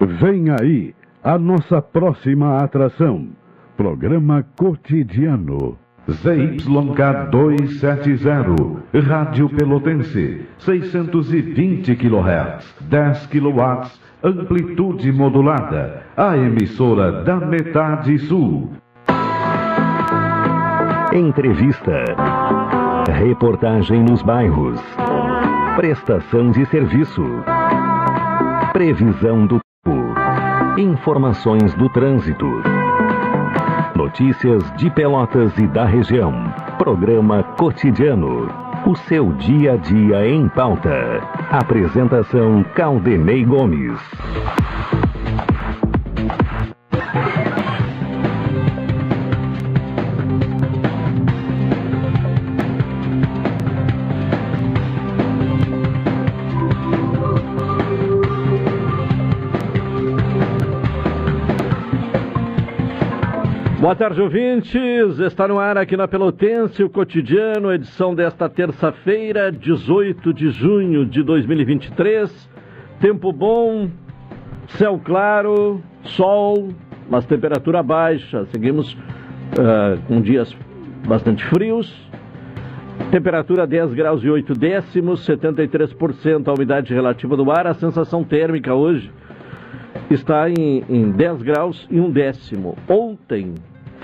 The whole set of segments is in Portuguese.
Vem aí a nossa próxima atração. Programa Cotidiano. ZYK 270, Rádio Pelotense, 620 kHz, 10 kW, amplitude modulada. A emissora da metade sul. Entrevista. Reportagem nos bairros. Prestação de serviço. Previsão do. Informações do trânsito. Notícias de Pelotas e da região. Programa Cotidiano. O seu dia a dia em pauta. Apresentação Caldenei Gomes. Boa tarde, ouvintes. Está no ar aqui na Pelotense o cotidiano, edição desta terça-feira, 18 de junho de 2023. Tempo bom, céu claro, sol, mas temperatura baixa. Seguimos uh, com dias bastante frios. Temperatura 10 graus e 8 décimos, 73% a umidade relativa do ar. A sensação térmica hoje está em, em 10 graus e um décimo. Ontem,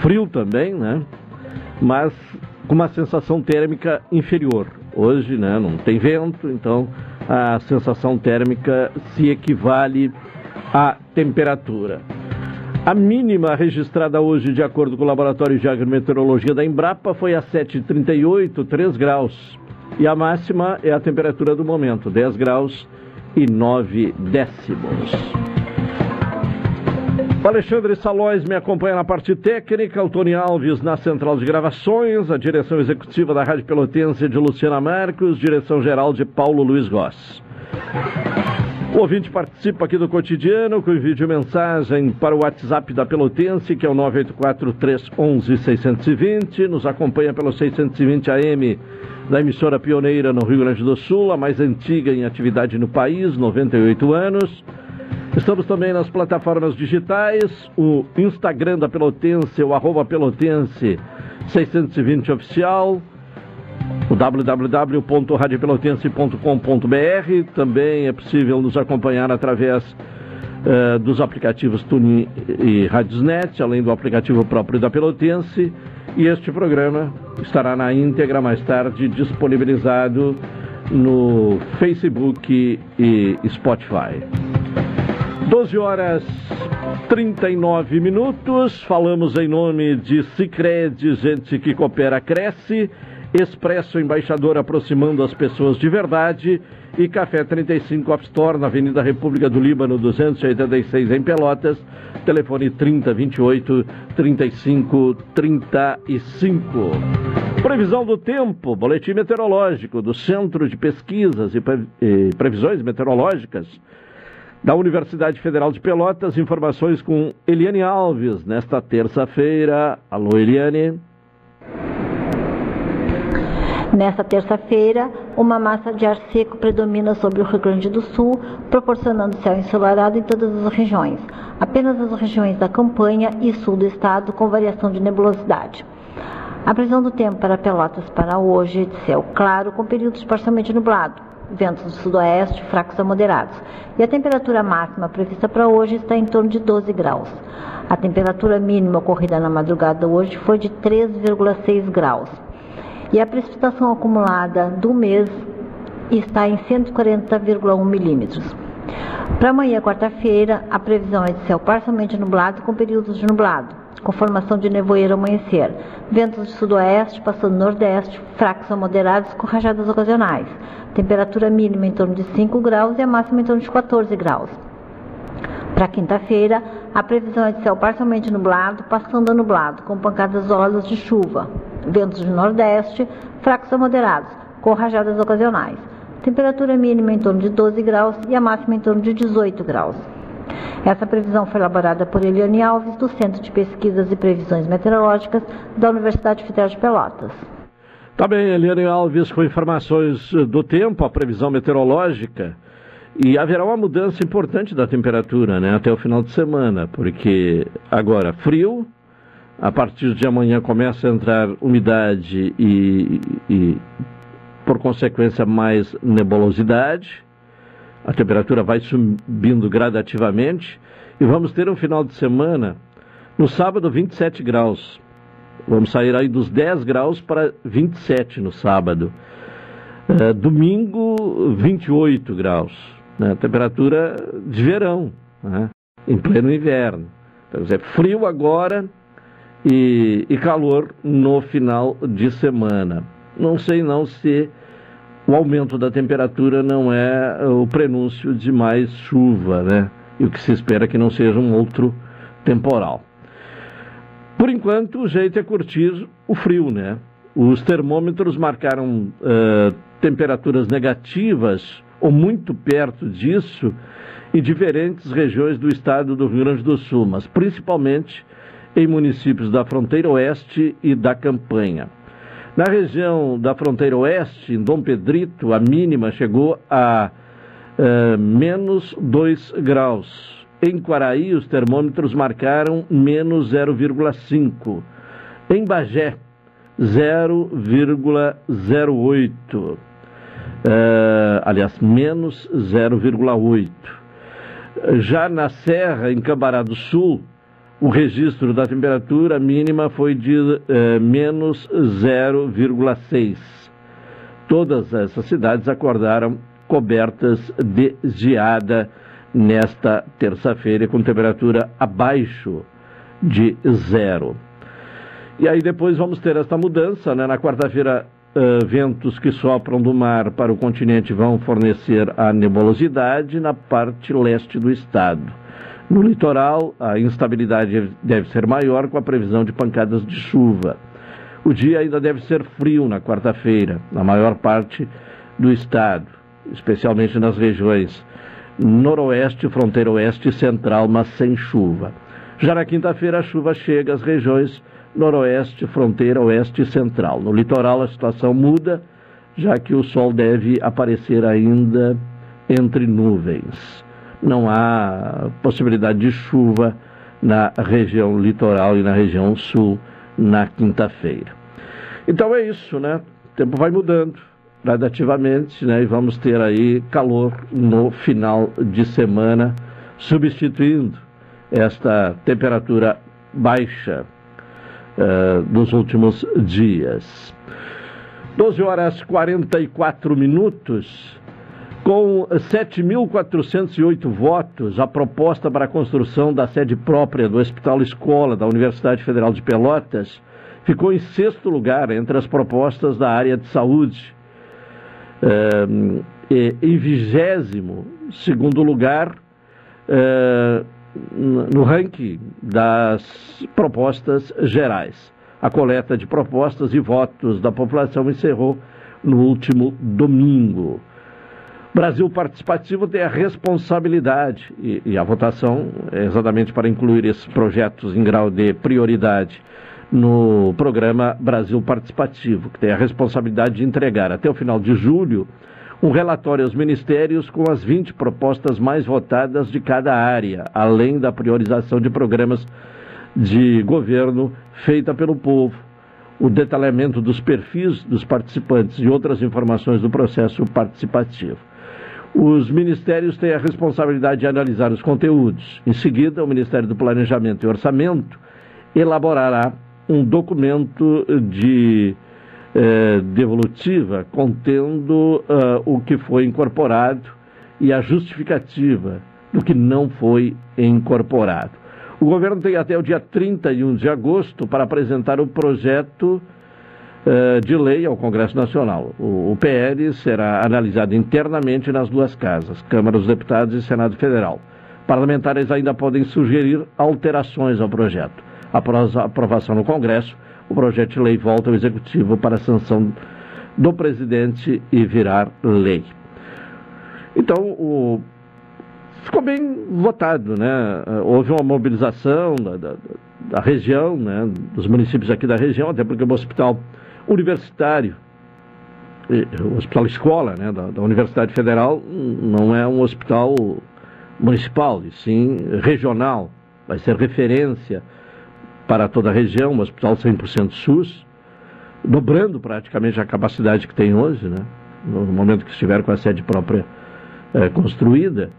frio também, né? Mas com uma sensação térmica inferior. Hoje, né, não tem vento, então a sensação térmica se equivale à temperatura. A mínima registrada hoje, de acordo com o Laboratório de Agrometeorologia da Embrapa, foi a 7,38, 3 graus. E a máxima é a temperatura do momento, 10 graus e 9 décimos. O Alexandre Salóis me acompanha na parte técnica, o Tony Alves na central de gravações, a direção executiva da Rádio Pelotense de Luciana Marcos, direção geral de Paulo Luiz Goss. O ouvinte participa aqui do cotidiano com vídeo mensagem para o WhatsApp da Pelotense, que é o 984-311-620. Nos acompanha pelo 620 AM da emissora pioneira no Rio Grande do Sul, a mais antiga em atividade no país, 98 anos. Estamos também nas plataformas digitais, o Instagram da Pelotense, o arroba Pelotense 620 oficial, o www.radiopelotense.com.br. Também é possível nos acompanhar através uh, dos aplicativos Tune e Radiosnet, além do aplicativo próprio da Pelotense. E este programa estará na íntegra mais tarde disponibilizado no Facebook e Spotify. 12 horas 39 minutos. Falamos em nome de Cicred, gente que coopera, cresce. Expresso Embaixador aproximando as pessoas de verdade. E Café 35 App Store na Avenida República do Líbano, 286 em Pelotas. Telefone 3028 35 35. Previsão do tempo, boletim meteorológico do Centro de Pesquisas e Previsões Meteorológicas da Universidade Federal de Pelotas. Informações com Eliane Alves nesta terça-feira. Alô, Eliane. Nesta terça-feira, uma massa de ar seco predomina sobre o Rio Grande do Sul, proporcionando céu ensolarado em todas as regiões. Apenas as regiões da campanha e sul do estado com variação de nebulosidade. A previsão do tempo para Pelotas para hoje, de céu claro com períodos parcialmente nublado ventos do sudoeste fracos a moderados. E a temperatura máxima prevista para hoje está em torno de 12 graus. A temperatura mínima ocorrida na madrugada hoje foi de 3,6 graus. E a precipitação acumulada do mês está em 140,1 milímetros. Para amanhã, quarta-feira, a previsão é de céu parcialmente nublado com períodos de nublado com formação de nevoeiro amanhecer. Ventos de sudoeste passando nordeste, fracos a moderados com rajadas ocasionais. Temperatura mínima em torno de 5 graus e a máxima em torno de 14 graus. Para quinta-feira, a previsão é de céu parcialmente nublado, passando a nublado, com pancadas isoladas de chuva. Ventos de nordeste, fracos a moderados, com rajadas ocasionais. Temperatura mínima em torno de 12 graus e a máxima em torno de 18 graus. Essa previsão foi elaborada por Eliane Alves, do Centro de Pesquisas e Previsões Meteorológicas da Universidade Federal de Pelotas. Tá bem, Eliane Alves com informações do tempo, a previsão meteorológica. E haverá uma mudança importante da temperatura né, até o final de semana, porque agora frio, a partir de amanhã começa a entrar umidade e, e por consequência, mais nebulosidade. A temperatura vai subindo gradativamente e vamos ter um final de semana, no sábado, 27 graus. Vamos sair aí dos 10 graus para 27 no sábado. É, domingo, 28 graus. Né? Temperatura de verão, né? em pleno inverno. Então, é frio agora e, e calor no final de semana. Não sei não se o aumento da temperatura não é o prenúncio de mais chuva, né? E o que se espera é que não seja um outro temporal. Por enquanto, o jeito é curtir o frio, né? Os termômetros marcaram uh, temperaturas negativas ou muito perto disso em diferentes regiões do estado do Rio Grande do Sul, mas principalmente em municípios da fronteira oeste e da campanha. Na região da fronteira oeste, em Dom Pedrito, a mínima chegou a uh, menos 2 graus. Em Quaraí, os termômetros marcaram menos 0,5. Em Bagé, 0,08. Uh, eh, aliás, menos 0,8. Já na Serra, em Cambará do Sul, o registro da temperatura mínima foi de eh, menos 0,6. Todas essas cidades acordaram cobertas de geada nesta terça-feira, com temperatura abaixo de zero. E aí depois vamos ter esta mudança, né? Na quarta-feira, uh, ventos que sopram do mar para o continente vão fornecer a nebulosidade na parte leste do estado. No litoral, a instabilidade deve ser maior com a previsão de pancadas de chuva. O dia ainda deve ser frio na quarta-feira, na maior parte do estado, especialmente nas regiões noroeste, fronteira oeste e central, mas sem chuva. Já na quinta-feira, a chuva chega às regiões noroeste, fronteira oeste e central. No litoral, a situação muda, já que o sol deve aparecer ainda entre nuvens não há possibilidade de chuva na região litoral e na região sul na quinta-feira. Então é isso, né? O tempo vai mudando gradativamente, né? E vamos ter aí calor no final de semana, substituindo esta temperatura baixa uh, dos últimos dias. 12 horas 44 minutos. Com 7.408 votos, a proposta para a construção da sede própria do Hospital Escola da Universidade Federal de Pelotas ficou em sexto lugar entre as propostas da área de saúde. É, em vigésimo segundo lugar, é, no ranking das propostas gerais. A coleta de propostas e votos da população encerrou no último domingo. Brasil Participativo tem a responsabilidade, e, e, a votação é exatamente para incluir esses projetos em grau de prioridade no programa Brasil Participativo, que tem a responsabilidade de entregar até o final de julho um relatório aos ministérios com as 20 propostas mais votadas de cada área, além da priorização de programas de governo feita pelo povo, o detalhamento dos perfis dos participantes e outras informações do processo participativo. Os ministérios têm a responsabilidade de analisar os conteúdos. Em seguida, o Ministério do Planejamento e Orçamento elaborará um documento de eh, devolutiva contendo uh, o que foi incorporado e a justificativa do que não foi incorporado. O governo tem até o dia 31 de agosto para apresentar o projeto de lei ao Congresso Nacional. O, o PL será analisado internamente nas duas casas, Câmara dos Deputados e Senado Federal. Parlamentares ainda podem sugerir alterações ao projeto. Após a aprovação no Congresso, o projeto de lei volta ao Executivo para sanção do presidente e virar lei. Então, o... ficou bem votado, né? Houve uma mobilização da, da, da região, né? dos municípios aqui da região, até porque o hospital universitário o Hospital Escola, né, da, da Universidade Federal, não é um hospital municipal, e sim regional. Vai ser referência para toda a região, um hospital 100% SUS, dobrando praticamente a capacidade que tem hoje, né? no momento que estiver com a sede própria é, construída,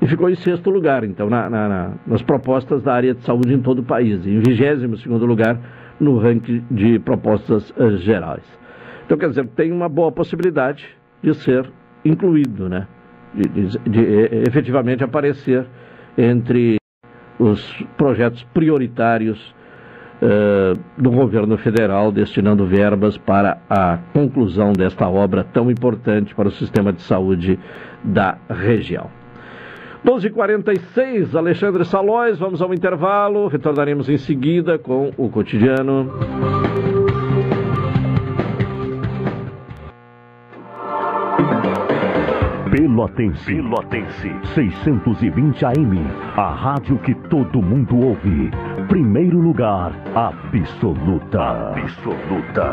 e ficou em sexto lugar, então, na, na, na, nas propostas da área de saúde em todo o país, em vigésimo segundo lugar no ranking de propostas uh, gerais. Então, quer dizer, tem uma boa possibilidade de ser incluído, né? de, de, de efetivamente aparecer entre os projetos prioritários uh, do governo federal, destinando verbas para a conclusão desta obra tão importante para o sistema de saúde da região. 12h46, Alexandre Salóis, vamos ao intervalo, retornaremos em seguida com o cotidiano. Pelotense. Pelotense. 620 AM. A rádio que todo mundo ouve. Primeiro lugar, absoluta. Absoluta.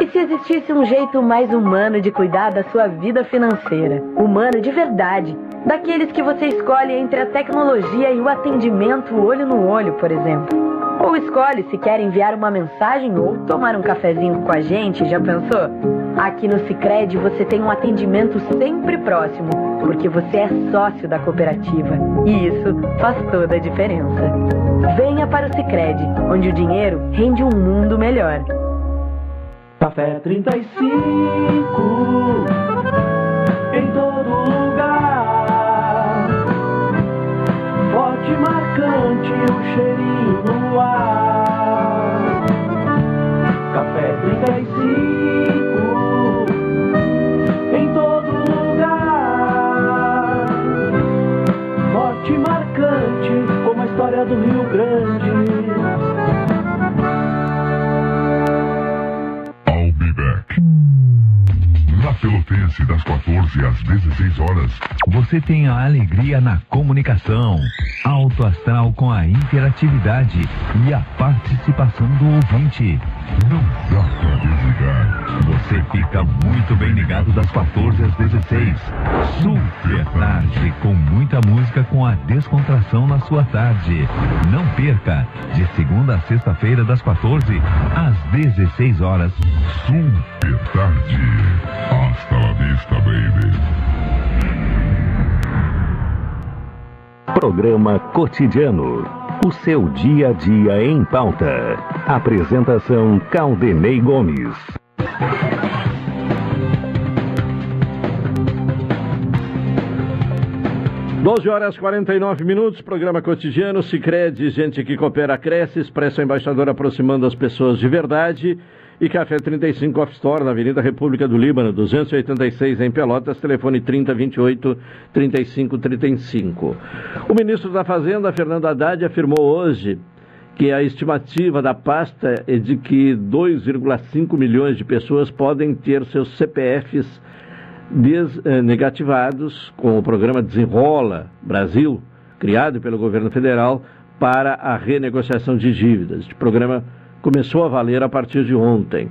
E se existisse um jeito mais humano de cuidar da sua vida financeira? Humano de verdade. Daqueles que você escolhe entre a tecnologia e o atendimento olho no olho, por exemplo. Ou escolhe se quer enviar uma mensagem ou tomar um cafezinho com a gente, já pensou? Aqui no Sicredi você tem um atendimento sempre próximo, porque você é sócio da cooperativa e isso faz toda a diferença. Venha para o Sicredi, onde o dinheiro rende um mundo melhor. Café 35 em todo lugar. Forte marcante o cheirinho no ar. Café 35 história do Rio Grande. Pelotense, das 14 às 16 horas. Você tem a alegria na comunicação, alto astral com a interatividade e a participação do ouvinte. Não pra desligar. Você fica muito bem ligado das 14 às 16. Super tarde, com muita música com a descontração na sua tarde. Não perca, de segunda a sexta-feira, das 14 às 16 horas. Super tarde. Hasta la vista, baby. Programa Cotidiano. O seu dia a dia em pauta. Apresentação Caldenei Gomes. Doze horas 49 minutos, programa cotidiano, Sicredi, gente que coopera, cresce, expressa embaixador aproximando as pessoas de verdade. E Café 35 Off Store, na Avenida República do Líbano, 286 em Pelotas, telefone 3028 3535. O ministro da Fazenda, Fernando Haddad, afirmou hoje que a estimativa da pasta é de que 2,5 milhões de pessoas podem ter seus CPFs desnegativados com o programa Desenrola Brasil, criado pelo governo federal para a renegociação de dívidas. Este programa começou a valer a partir de ontem.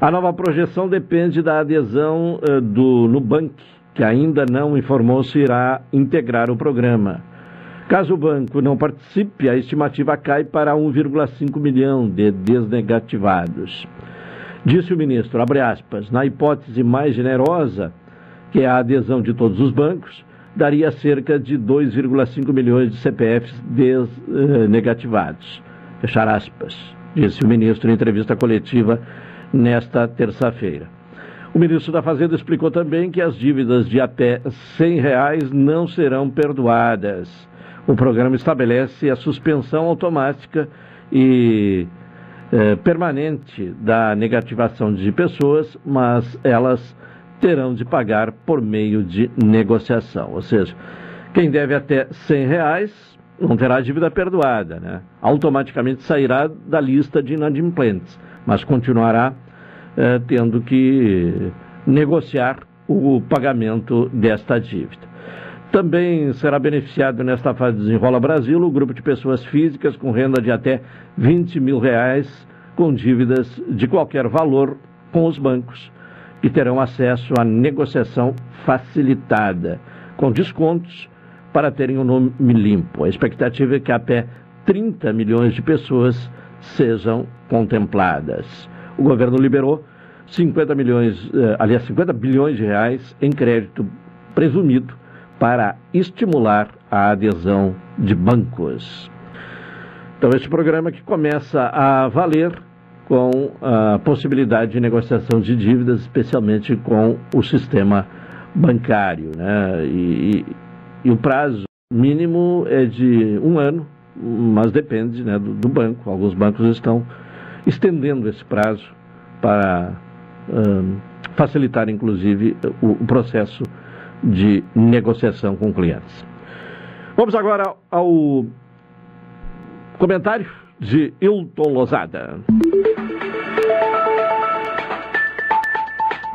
A nova projeção depende da adesão uh, do Nubank, que ainda não informou se irá integrar o programa. Caso o banco não participe, a estimativa cai para 1,5 milhão de desnegativados. Disse o ministro, aspas, na hipótese mais generosa, que é a adesão de todos os bancos, daria cerca de 2,5 milhões de CPFs desnegativados. Fechar aspas disse o ministro em entrevista coletiva nesta terça-feira. O ministro da Fazenda explicou também que as dívidas de até 100 reais não serão perdoadas. O programa estabelece a suspensão automática e eh, permanente da negativação de pessoas, mas elas terão de pagar por meio de negociação. Ou seja, quem deve até 100 reais não terá dívida perdoada, né? automaticamente sairá da lista de inadimplentes, mas continuará eh, tendo que negociar o pagamento desta dívida. Também será beneficiado nesta fase de Desenrola Brasil o grupo de pessoas físicas com renda de até 20 mil reais com dívidas de qualquer valor com os bancos e terão acesso à negociação facilitada, com descontos para terem o um nome limpo. A expectativa é que até 30 milhões de pessoas sejam contempladas. O governo liberou 50 milhões, eh, aliás, 50 bilhões de reais em crédito presumido para estimular a adesão de bancos. Então, este programa que começa a valer com a possibilidade de negociação de dívidas, especialmente com o sistema bancário. Né? E, e, o prazo mínimo é de um ano, mas depende né, do, do, banco. Alguns bancos estão estendendo esse prazo para um, facilitar, inclusive, o, o processo de negociação com clientes. Vamos agora ao comentário de Hilton Lozada.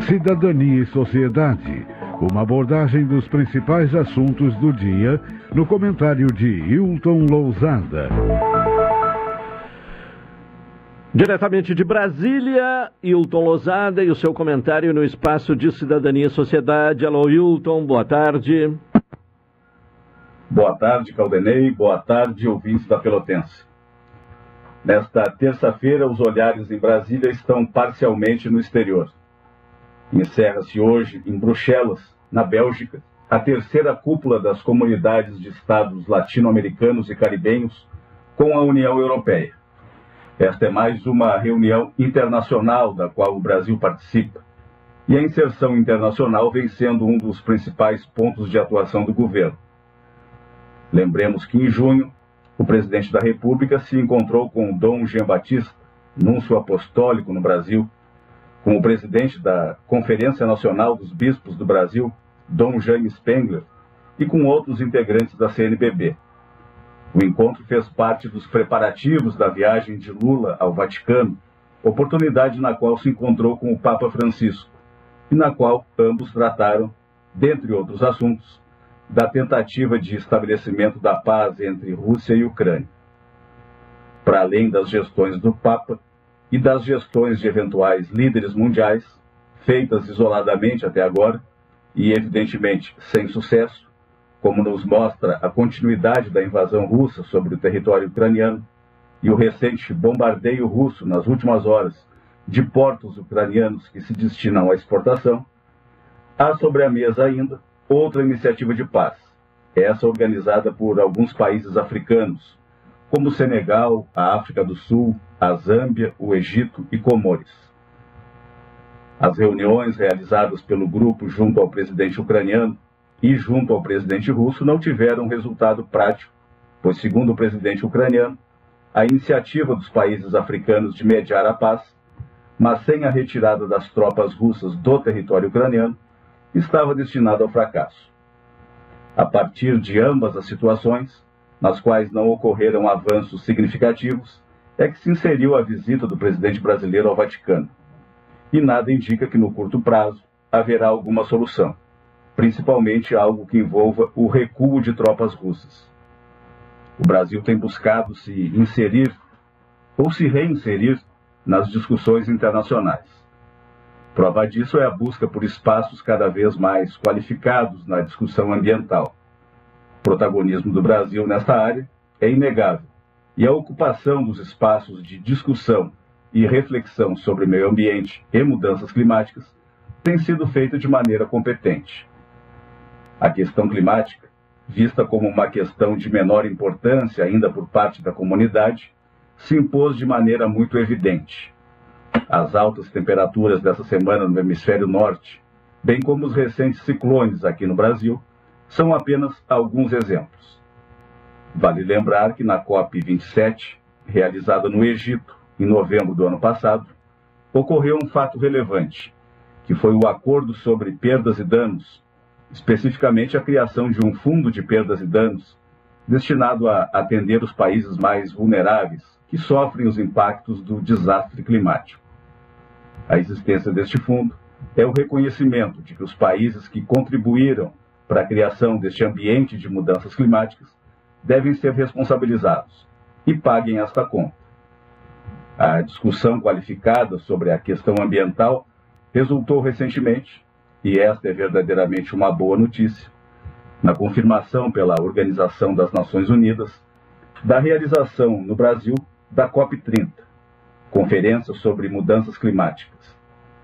Cidadania e Sociedade. Uma abordagem dos principais assuntos do dia no comentário de Hilton Lousada. Diretamente de Brasília, Hilton Lousada e o seu comentário no espaço de Cidadania e Sociedade. Alô, Hilton, boa tarde. Boa tarde, Caldenei. Boa tarde, ouvintes da Pelotense. Nesta terça-feira, os olhares em Brasília estão parcialmente no exterior. Encerra-se hoje, em Bruxelas, na Bélgica, a terceira cúpula das comunidades de estados latino-americanos e caribenhos com a União Europeia. Esta é mais uma reunião internacional da qual o Brasil participa, e a inserção internacional vem sendo um dos principais pontos de atuação do governo. Lembremos que em junho, o presidente da República se encontrou com Dom Jean Batista, núncio apostólico no Brasil, com o presidente da Conferência Nacional dos Bispos do Brasil, Dom Jaime Spengler, e com outros integrantes da CNBB. O encontro fez parte dos preparativos da viagem de Lula ao Vaticano, oportunidade na qual se encontrou com o Papa Francisco, e na qual ambos trataram, dentre outros assuntos, da tentativa de estabelecimento da paz entre Rússia e Ucrânia. Para além das gestões do Papa e das gestões de eventuais líderes mundiais, feitas isoladamente até agora, e evidentemente sem sucesso, como nos mostra a continuidade da invasão russa sobre o território ucraniano e o recente bombardeio russo nas últimas horas de portos ucranianos que se destinam à exportação, há sobre a mesa ainda outra iniciativa de paz, essa organizada por alguns países africanos, como o Senegal, a África do Sul, a Zâmbia, o Egito e Comores. As reuniões realizadas pelo grupo junto ao presidente ucraniano e junto ao presidente russo não tiveram resultado prático, pois, segundo o presidente ucraniano, a iniciativa dos países africanos de mediar a paz, mas sem a retirada das tropas russas do território ucraniano, estava destinado ao fracasso. A partir de ambas as situações, nas quais não ocorreram avanços significativos, é que se inseriu a visita do presidente brasileiro ao Vaticano. E nada indica que no curto prazo haverá alguma solução, principalmente algo que envolva o recuo de tropas russas. O Brasil tem buscado se inserir ou se reinserir nas discussões internacionais. Prova disso é a busca por espaços cada vez mais qualificados na discussão ambiental. Protagonismo do Brasil nesta área é inegável, e a ocupação dos espaços de discussão e reflexão sobre meio ambiente e mudanças climáticas tem sido feita de maneira competente. A questão climática, vista como uma questão de menor importância ainda por parte da comunidade, se impôs de maneira muito evidente as altas temperaturas dessa semana no hemisfério norte, bem como os recentes ciclones aqui no Brasil, são apenas alguns exemplos. Vale lembrar que na COP27, realizada no Egito em novembro do ano passado, ocorreu um fato relevante, que foi o acordo sobre perdas e danos, especificamente a criação de um fundo de perdas e danos destinado a atender os países mais vulneráveis que sofrem os impactos do desastre climático. A existência deste fundo é o reconhecimento de que os países que contribuíram para a criação deste ambiente de mudanças climáticas devem ser responsabilizados e paguem esta conta. A discussão qualificada sobre a questão ambiental resultou recentemente, e esta é verdadeiramente uma boa notícia, na confirmação pela Organização das Nações Unidas da realização no Brasil da COP30, Conferência sobre Mudanças Climáticas.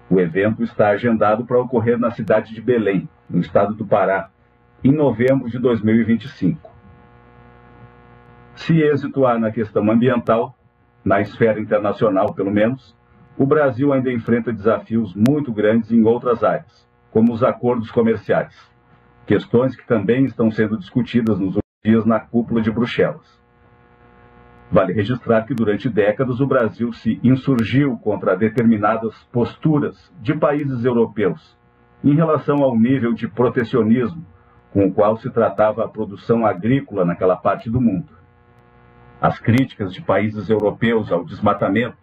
O evento está agendado para ocorrer na cidade de Belém, no estado do Pará, em novembro de 2025. Se êxito há na questão ambiental, na esfera internacional pelo menos, o Brasil ainda enfrenta desafios muito grandes em outras áreas, como os acordos comerciais, questões que também estão sendo discutidas nos últimos dias na cúpula de Bruxelas. Vale registrar que durante décadas o Brasil se insurgiu contra determinadas posturas de países europeus em relação ao nível de protecionismo com o qual se tratava a produção agrícola naquela parte do mundo. As críticas de países europeus ao desmatamento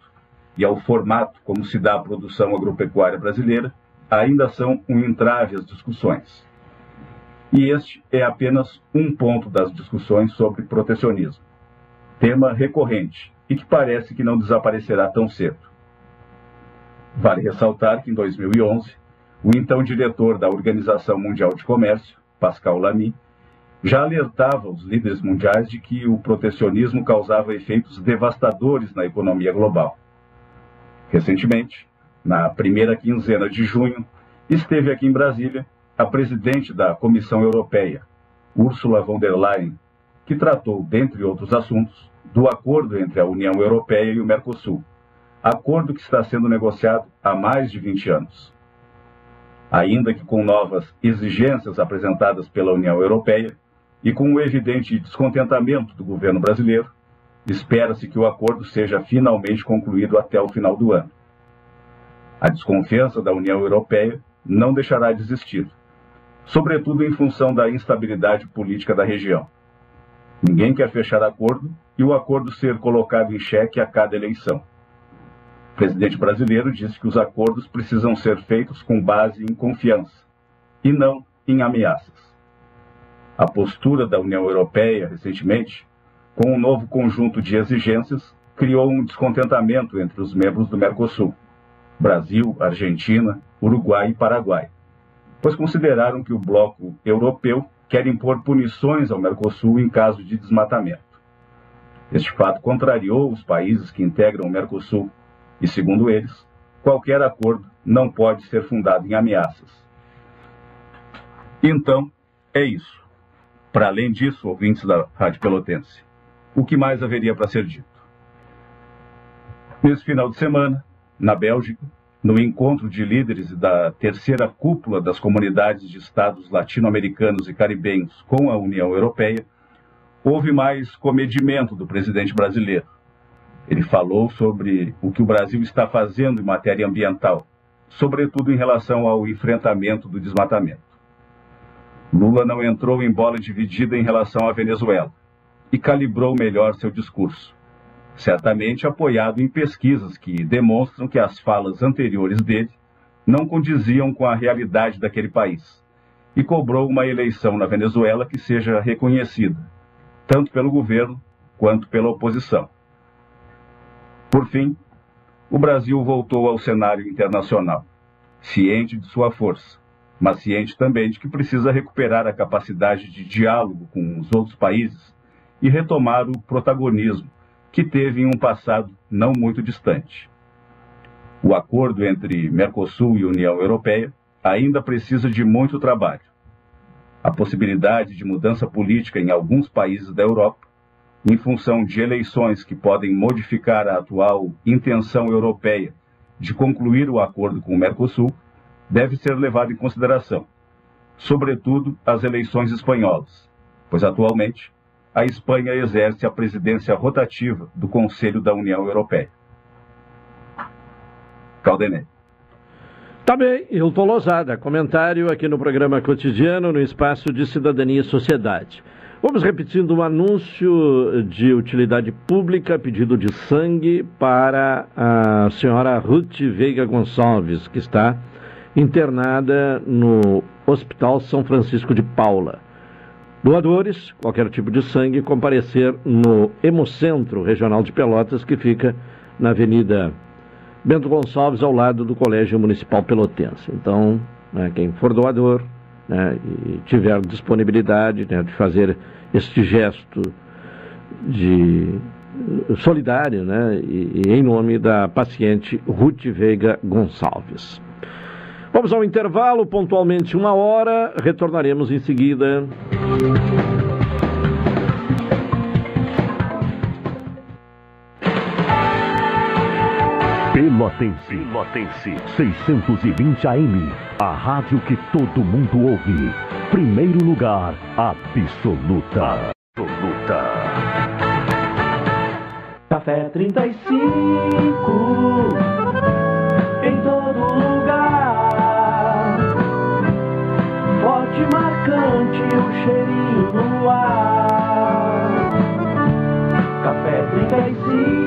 e ao formato como se dá a produção agropecuária brasileira ainda são um entrave às discussões. E este é apenas um ponto das discussões sobre protecionismo, tema recorrente e que parece que não desaparecerá tão cedo. Vale ressaltar que em 2011, o então diretor da Organização Mundial de Comércio, Pascal Lamy, já alertava os líderes mundiais de que o protecionismo causava efeitos devastadores na economia global. Recentemente, na primeira quinzena de junho, esteve aqui em Brasília a presidente da Comissão Europeia, Ursula von der Leyen, que tratou, dentre outros assuntos, do acordo entre a União Europeia e o Mercosul, acordo que está sendo negociado há mais de 20 anos. Ainda que com novas exigências apresentadas pela União Europeia e com o evidente descontentamento do governo brasileiro, espera-se que o acordo seja finalmente concluído até o final do ano. A desconfiança da União Europeia não deixará de existir, sobretudo em função da instabilidade política da região. Ninguém quer fechar acordo e o acordo ser colocado em xeque a cada eleição. O presidente brasileiro disse que os acordos precisam ser feitos com base em confiança e não em ameaças. A postura da União Europeia, recentemente, com um novo conjunto de exigências, criou um descontentamento entre os membros do Mercosul, Brasil, Argentina, Uruguai e Paraguai, pois consideraram que o bloco europeu quer impor punições ao Mercosul em caso de desmatamento. Este fato contrariou os países que integram o Mercosul e, segundo eles, qualquer acordo não pode ser fundado em ameaças. Então, é isso. Para além disso, ouvintes da Rádio Pelotense, o que mais haveria para ser dito? Nesse final de semana, na Bélgica, no encontro de líderes da terceira cúpula das comunidades de estados latino-americanos e caribenhos com a União Europeia, houve mais comedimento do presidente brasileiro. Ele falou sobre o que o Brasil está fazendo em matéria ambiental, sobretudo em relação ao enfrentamento do desmatamento. Lula não entrou em bola dividida em relação à Venezuela e calibrou melhor seu discurso, certamente apoiado em pesquisas que demonstram que as falas anteriores dele não condiziam com a realidade daquele país, e cobrou uma eleição na Venezuela que seja reconhecida, tanto pelo governo quanto pela oposição. Por fim, o Brasil voltou ao cenário internacional, ciente de sua força, mas ciente também de que precisa recuperar a capacidade de diálogo com os outros países e retomar o protagonismo que teve em um passado não muito distante. O acordo entre Mercosul e União Europeia ainda precisa de muito trabalho. A possibilidade de mudança política em alguns países da Europa em função de eleições que podem modificar a atual intenção europeia de concluir o acordo com o Mercosul, deve ser levado em consideração, sobretudo as eleições espanholas, pois atualmente a Espanha exerce a presidência rotativa do Conselho da União Europeia. Caldenei. Tá bem, Hilton Lozada, comentário aqui no programa cotidiano no espaço de Cidadania e Sociedade. Vamos repetindo um anúncio de utilidade pública, pedido de sangue para a senhora Ruth Veiga Gonçalves, que está internada no Hospital São Francisco de Paula. Doadores, qualquer tipo de sangue, comparecer no Hemocentro Regional de Pelotas, que fica na Avenida Bento Gonçalves, ao lado do Colégio Municipal Pelotense. Então, né, quem for doador né, e tiver disponibilidade né, de fazer este gesto de solidário, né, e, e em nome da paciente Ruth Veiga Gonçalves. Vamos ao intervalo, pontualmente uma hora, retornaremos em seguida. Pelotense, Pelotense, 620 AM, a rádio que todo mundo ouve. Primeiro lugar, absoluta. Absoluta. Café 35 em todo lugar. Forte marcante o cheirinho no ar. Café 35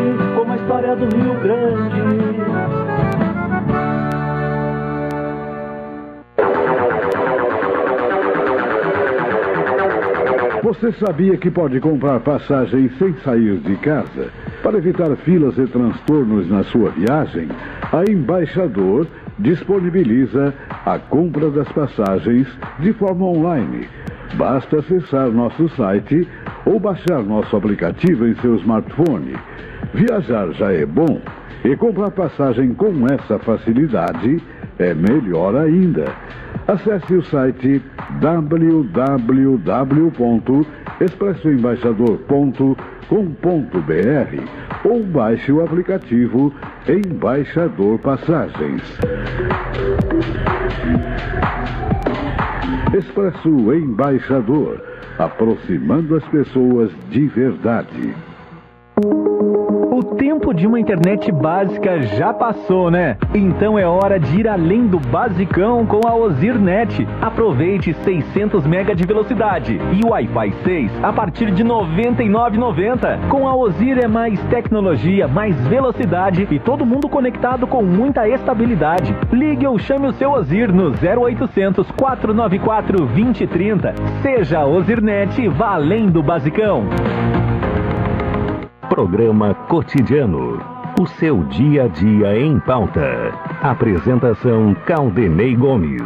marcante como a história do Rio Grande. Você sabia que pode comprar passagem sem sair de casa? Para evitar filas e transtornos na sua viagem, a Embaixador disponibiliza a compra das passagens de forma online. Basta acessar nosso site ou baixar nosso aplicativo em seu smartphone. Viajar já é bom e comprar passagem com essa facilidade é melhor ainda. Acesse o site www.expressoembaixador.com.br ou baixe o aplicativo Embaixador Passagens. Expresso Embaixador, aproximando as pessoas de verdade. Tempo de uma internet básica já passou, né? Então é hora de ir além do basicão com a Ozirnet. Aproveite 600 MB de velocidade e Wi-Fi 6 a partir de R$ 99,90. Com a Ozir é mais tecnologia, mais velocidade e todo mundo conectado com muita estabilidade. Ligue ou chame o seu Ozir no 0800 494 2030. Seja Ozirnet e vá além do basicão. Programa Cotidiano. O seu dia a dia em pauta. Apresentação Caldenei Gomes.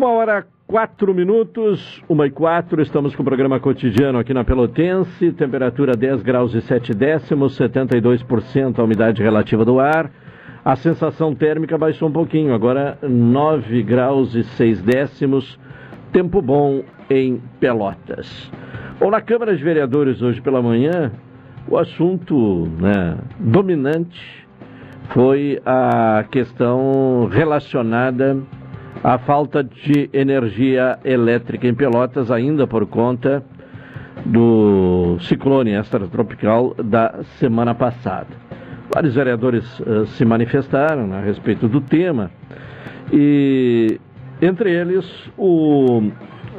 Uma hora quatro minutos, uma e quatro, estamos com o programa cotidiano aqui na Pelotense, temperatura 10 graus e 7 décimos, 72% a umidade relativa do ar. A sensação térmica baixou um pouquinho, agora 9 graus e 6 décimos, tempo bom em Pelotas. Bom, na Câmara de Vereadores hoje pela manhã, o assunto né, dominante foi a questão relacionada à falta de energia elétrica em Pelotas, ainda por conta do ciclone extratropical da semana passada. Vários vereadores uh, se manifestaram a respeito do tema e, entre eles, o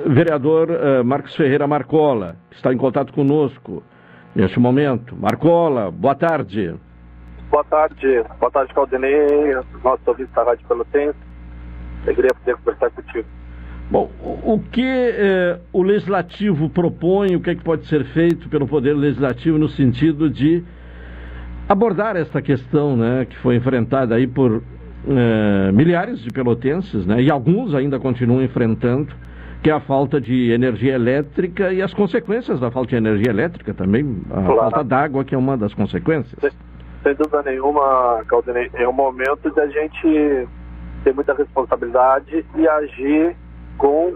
vereador uh, Marcos Ferreira Marcola, que está em contato conosco neste momento. Marcola, boa tarde. Boa tarde, boa tarde, Caldenei, nosso ouvinte da Rádio Pelotense. Alegria poder conversar contigo. Bom, o que eh, o Legislativo propõe, o que, é que pode ser feito pelo Poder Legislativo no sentido de abordar esta questão né, que foi enfrentada aí por eh, milhares de pelotenses, né, e alguns ainda continuam enfrentando, que é a falta de energia elétrica e as consequências da falta de energia elétrica também, a Claro. falta d'água que é uma das consequências. Sem dúvida nenhuma, Caldenei, é o momento da gente ter muita responsabilidade e agir com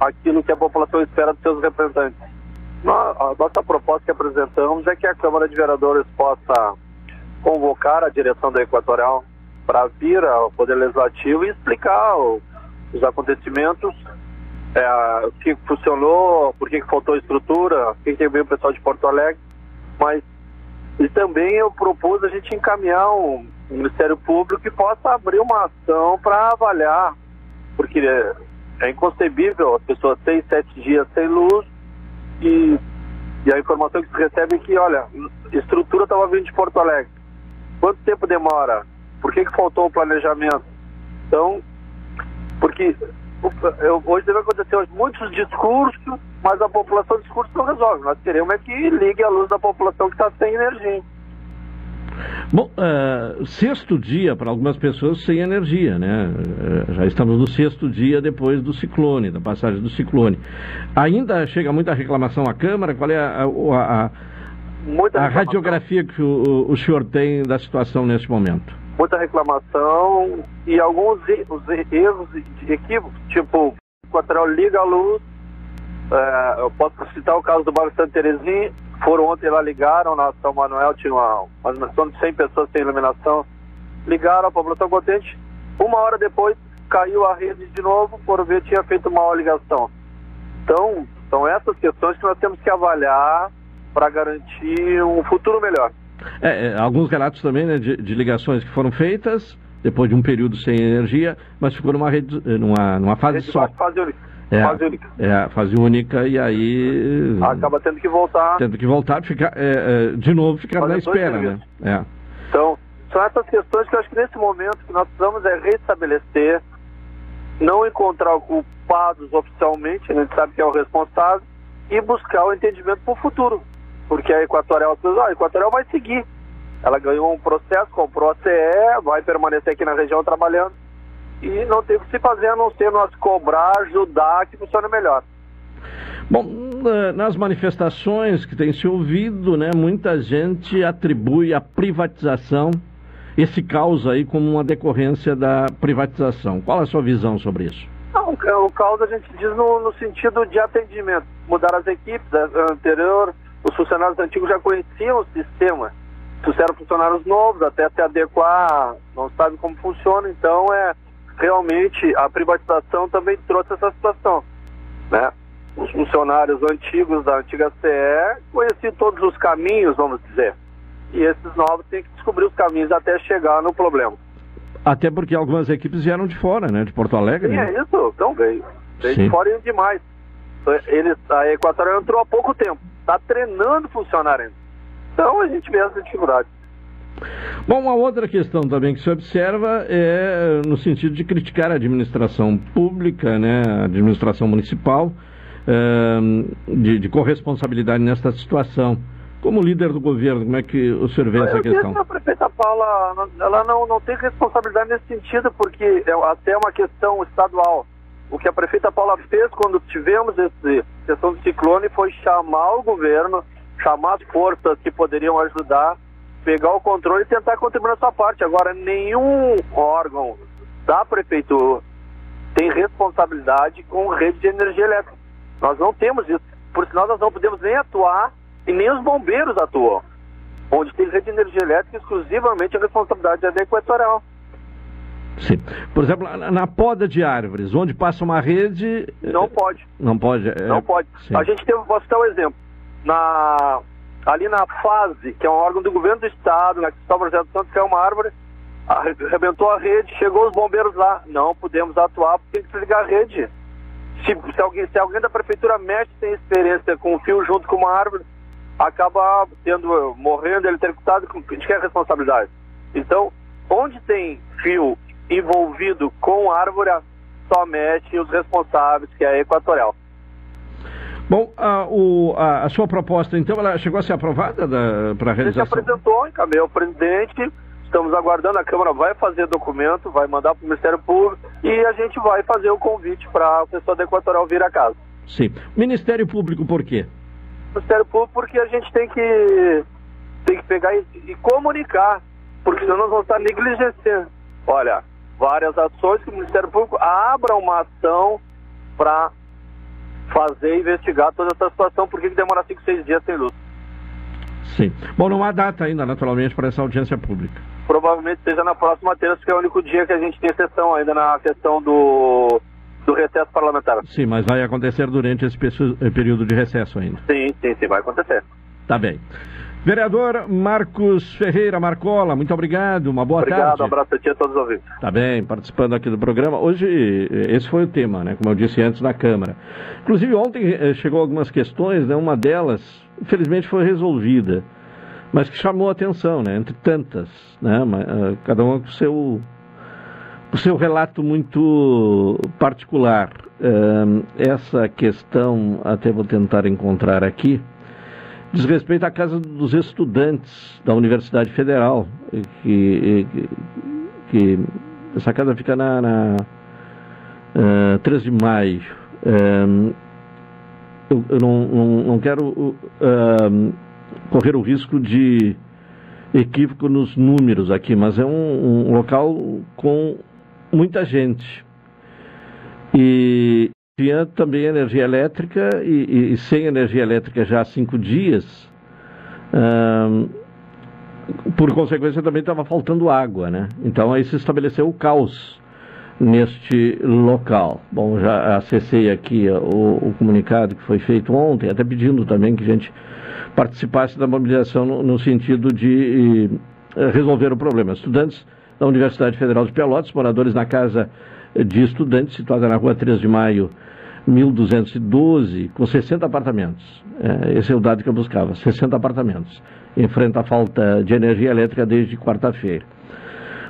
aquilo que a população espera dos seus representantes. A nossa proposta que apresentamos é que a Câmara de Vereadores possa convocar a direção da Equatorial para vir ao Poder Legislativo e explicar o- os acontecimentos, é, o que funcionou, por que faltou estrutura, o que veio o pessoal de Porto Alegre, mas e também eu propus a gente encaminhar um um Ministério Público que possa abrir uma ação para avaliar, porque é, é inconcebível as pessoas seis, sete dias sem luz e E a informação que se recebe é que, olha, estrutura estava vindo de Porto Alegre. Quanto tempo demora? Por que, que faltou o planejamento? Então, porque eu, hoje deve acontecer muitos discursos, mas a população discurso não resolve. Nós queremos é que ligue a luz da população que está sem energia. Bom, uh, sexto dia para algumas pessoas sem energia, né? Uh, já estamos no sexto dia depois do ciclone, da passagem do ciclone. Ainda chega muita reclamação à Câmara? Qual é a, a, a, a radiografia que o, o, senhor tem da situação neste momento? Muita reclamação e alguns erros, erros de equívocos, tipo, o Quatrel liga a luz, uh, eu posso citar o caso do bairro Santa Terezinha, foram ontem lá, ligaram na São Manuel, tinha uma, uma de 100 pessoas sem iluminação. Ligaram, a população contente. Uma hora depois, caiu a rede de novo, foram ver, tinha feito uma ligação. Então, são essas questões que nós temos que avaliar para garantir um futuro melhor. É, é, alguns relatos também né, de, de, ligações que foram feitas depois de um período sem energia, mas ficou numa, rede, numa, numa fase rede só. Fase única. É, fase única. É, fase única e aí. Acaba tendo que voltar. Tendo que voltar, ficar, é, é, de novo, ficar na espera, né? É. Então, são essas questões que eu acho que nesse momento que nós precisamos é restabelecer, não encontrar culpados oficialmente, a gente sabe que é o responsável, e buscar o entendimento para o futuro. Porque a Equatorial, ah, a Equatorial vai seguir. Ela ganhou um processo, comprou a CE, vai permanecer aqui na região trabalhando e não tem o que se fazer a não ser nós cobrar, ajudar que funcione melhor. Bom, nas manifestações que tem se ouvido, né, muita gente atribui a privatização, esse caos aí, como uma decorrência da privatização. Qual a sua visão sobre isso? Não, o caos a gente diz no, no sentido de atendimento. Mudar as equipes, anterior, os funcionários antigos já conheciam o sistema. Trouxeram funcionários novos, até se adequar, não sabe como funciona, então é realmente a privatização também trouxe essa situação, né? Os funcionários antigos da antiga CE conheciam todos os caminhos, vamos dizer, e esses novos têm que descobrir os caminhos até chegar no problema. Até porque algumas equipes vieram de fora, né? De Porto Alegre. Sim, né? é isso. Então veio. Veio Sim. de fora e demais. Eles, a Equatorial entrou há pouco tempo. Está treinando funcionário ainda. Então a gente vê essa dificuldade. Bom, uma outra questão também que se observa é no sentido de criticar a administração pública, né, a administração municipal, é, de, de corresponsabilidade nesta situação. Como líder do governo, como é que o senhor vê essa questão? A prefeita Paula, ela não, não tem responsabilidade nesse sentido, porque é até uma questão estadual. O que a prefeita Paula fez quando tivemos essa questão do ciclone foi chamar o governo, chamar as forças que poderiam ajudar pegar o controle e tentar contribuir na sua parte. Agora, nenhum órgão da prefeitura tem responsabilidade com rede de energia elétrica. Nós não temos isso. Por sinal, nós não podemos nem atuar e nem os bombeiros atuam. Onde tem rede de energia elétrica, exclusivamente a responsabilidade é da Equatorial. Sim. Por exemplo, na poda de árvores, onde passa uma rede. Não pode. Não pode. É... Não pode. Sim. A gente teve, posso dar um exemplo. Na ali na fase, que é um órgão do governo do estado, na Cristóvão José dos Santos, caiu uma árvore, arrebentou a rede, chegou os bombeiros lá. Não podemos atuar porque tem que desligar a rede. Se, se, alguém, se alguém da prefeitura mexe sem experiência com o fio junto com uma árvore, acaba tendo, morrendo, eletrocutado, de quem é a responsabilidade? Então, onde tem fio envolvido com árvore, só mexe os responsáveis, que é a Equatorial. Bom, a, o, a, a, sua proposta, então, ela chegou a ser aprovada para a realização? A gente apresentou, encaminhou ao presidente, estamos aguardando, a Câmara vai fazer documento, vai mandar para o Ministério Público e a gente vai fazer o convite para a pessoa da Equatorial vir a casa. Sim. Ministério Público por quê? Ministério Público porque a gente tem que, tem que pegar e, e comunicar, porque senão nós vamos estar negligenciando. Olha, várias ações que o Ministério Público abra uma ação para fazer investigar toda essa situação, por que demora 5, 6 dias sem luz. Sim. Bom, não há data ainda, naturalmente, para essa audiência pública. Provavelmente seja na próxima terça, que é o único dia que a gente tem sessão ainda na questão do, do recesso parlamentar. Sim, mas vai acontecer durante esse período de recesso ainda. Sim, sim, sim, vai acontecer. Tá bem. Vereador Marcos Ferreira Marcola, muito obrigado, uma boa Obrigado, tarde. um abraço a ti a todos os ouvintes. Tá bem, participando aqui do programa. Hoje, eh, esse foi o tema, né? Como eu disse antes, na Câmara. Inclusive, ontem eh, chegou algumas questões, né? Uma delas, infelizmente, foi resolvida, mas que chamou a atenção, né? Entre tantas, né? Eh, Cada uma com o seu, o seu relato muito particular. Essa questão, até vou tentar encontrar aqui, diz respeito à Casa dos Estudantes da Universidade Federal, que, que, que essa casa fica na, na eh, 3 de maio. Eh, eu eu não, não, não quero eh, correr o risco de equívoco nos números aqui, mas é um, um local com muita gente. E tinha também energia elétrica e, e- sem energia elétrica já há cinco dias. ahn, por consequência também estava faltando água, né? Então aí se estabeleceu o caos neste local. Bom, já acessei aqui o, o comunicado que foi feito ontem, até pedindo também que a gente participasse da mobilização no, no sentido de eh, resolver o problema. Estudantes da Universidade Federal de Pelotas, moradores na casa de estudantes, situada na rua 3 de maio, 1212, com 60 apartamentos. Eh, esse é o dado que eu buscava, 60 apartamentos. Enfrenta a falta de energia elétrica desde quarta-feira.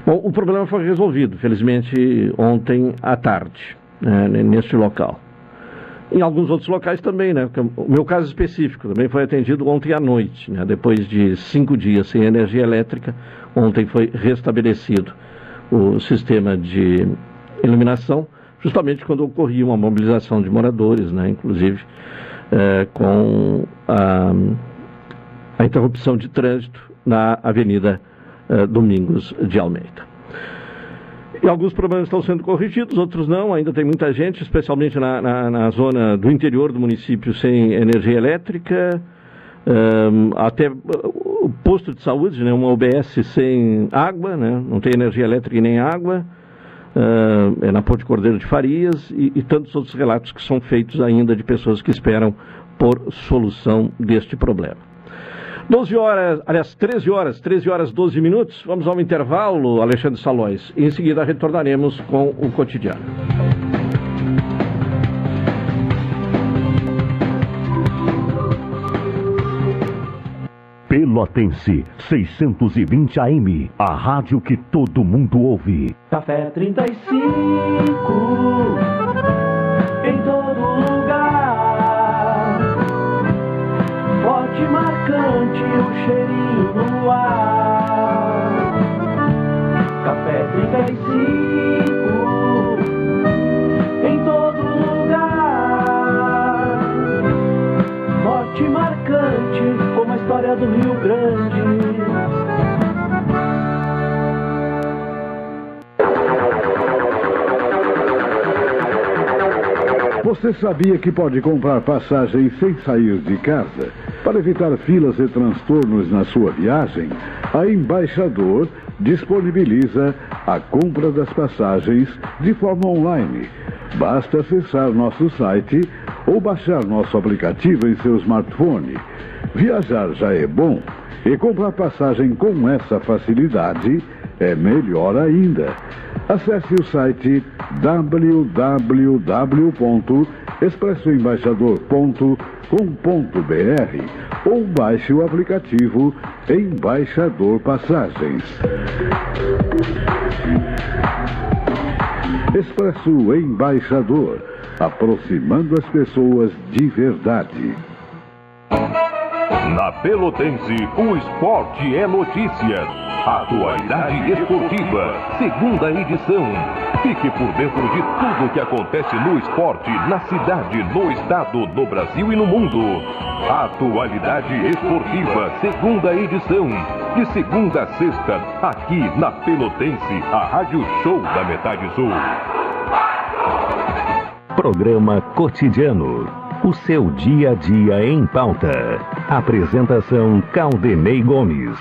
Bom, o problema foi resolvido, felizmente, ontem à tarde, né, neste local. Em alguns outros locais também, né? porque O meu caso específico também foi atendido ontem à noite, né? Depois de cinco dias sem energia elétrica, ontem foi restabelecido o sistema de iluminação, justamente quando ocorria uma mobilização de moradores, né? Inclusive eh, com a, a interrupção de trânsito na Avenida eh, Domingos de Almeida. E alguns problemas estão sendo corrigidos, outros não. Ainda tem muita gente, especialmente na, na, na zona do interior do município, sem energia elétrica. Ahn, até uh, o posto de saúde, né, uma UBS sem água, né, não tem energia elétrica nem água. É na Ponte Cordeiro de Farias e, e tantos outros relatos que são feitos ainda de pessoas que esperam por solução deste problema. 12 horas, aliás, 13 horas, 13 horas 12 minutos. Vamos ao intervalo, Alexandre Salóis. Em seguida retornaremos com o cotidiano. Pelotense 620 AM, a rádio que todo mundo ouve. Café 35 em todo lugar. Forte marcante o cheirinho no ar. Café 35 em todo lugar. Forte marcante como a história do Rio Grande. Você sabia que pode comprar passagem sem sair de casa? Para evitar filas e transtornos na sua viagem, a Embaixador disponibiliza a compra das passagens de forma online. Basta acessar nosso site ou baixar nosso aplicativo em seu smartphone. Viajar já é bom e comprar passagem com essa facilidade é melhor ainda. Acesse o site www.expressoembaixador.com.br ou baixe o aplicativo Embaixador Passagens. Expresso Embaixador, aproximando as pessoas de verdade. Na Pelotense, o esporte é notícia. Atualidade Esportiva, segunda edição. Fique por dentro de tudo o que acontece no esporte, na cidade, no estado, no Brasil e no mundo. Atualidade Esportiva, segunda edição. De segunda a sexta, aqui na Pelotense, a Rádio Show da Metade Sul. Programa Cotidiano. O seu dia a dia em pauta. Apresentação Caldenei Gomes.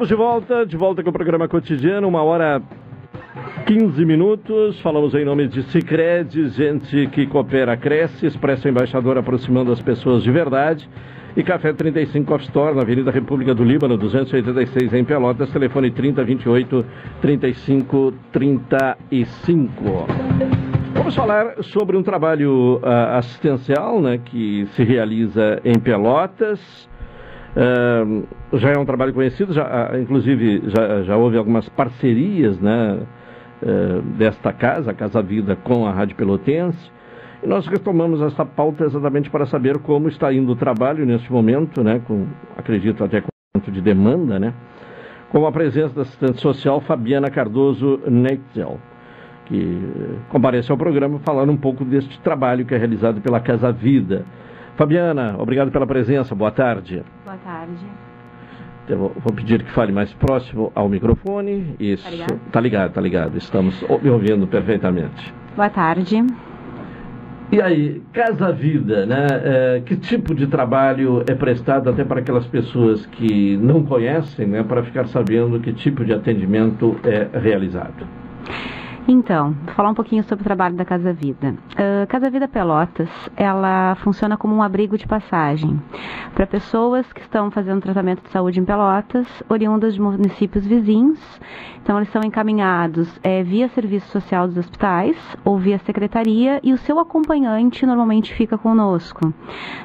Estamos de volta, de volta com o programa cotidiano, uma hora 15 minutos. Falamos em nome de Cicred, gente que coopera, cresce, Expresso Embaixador aproximando as pessoas de verdade. E Café 35 Off Store, na Avenida República do Líbano, 286 em Pelotas, telefone 3028 3535. Vamos falar sobre um trabalho uh, assistencial né, que se realiza em Pelotas. Já é um trabalho conhecido, já, uh, inclusive já, já houve algumas parcerias né, desta casa, a Casa Vida, com a Rádio Pelotense. E nós retomamos essa pauta exatamente para saber como está indo o trabalho neste momento, né, com, acredito até com muito de demanda, né, com a presença da assistente social Fabiana Cardoso Neitzel, que comparece ao programa falando um pouco deste trabalho que é realizado pela Casa Vida. Fabiana, obrigado pela presença, boa tarde. Boa tarde. Eu vou pedir que fale mais próximo ao microfone. Isso. Tá ligado? Tá ligado, tá ligado. Estamos me ouvindo perfeitamente. Boa tarde. E aí, Casa Vida, né? É, que tipo de trabalho é prestado até para aquelas pessoas que não conhecem, né? Para ficar sabendo que tipo de atendimento é realizado? Então, vou falar um pouquinho sobre o trabalho da Casa Vida. Uh, Casa Vida Pelotas, ela funciona como um abrigo de passagem para pessoas que estão fazendo tratamento de saúde em Pelotas, oriundas de municípios vizinhos. Então, eles são encaminhados é, via serviço social dos hospitais ou via secretaria e o seu acompanhante normalmente fica conosco.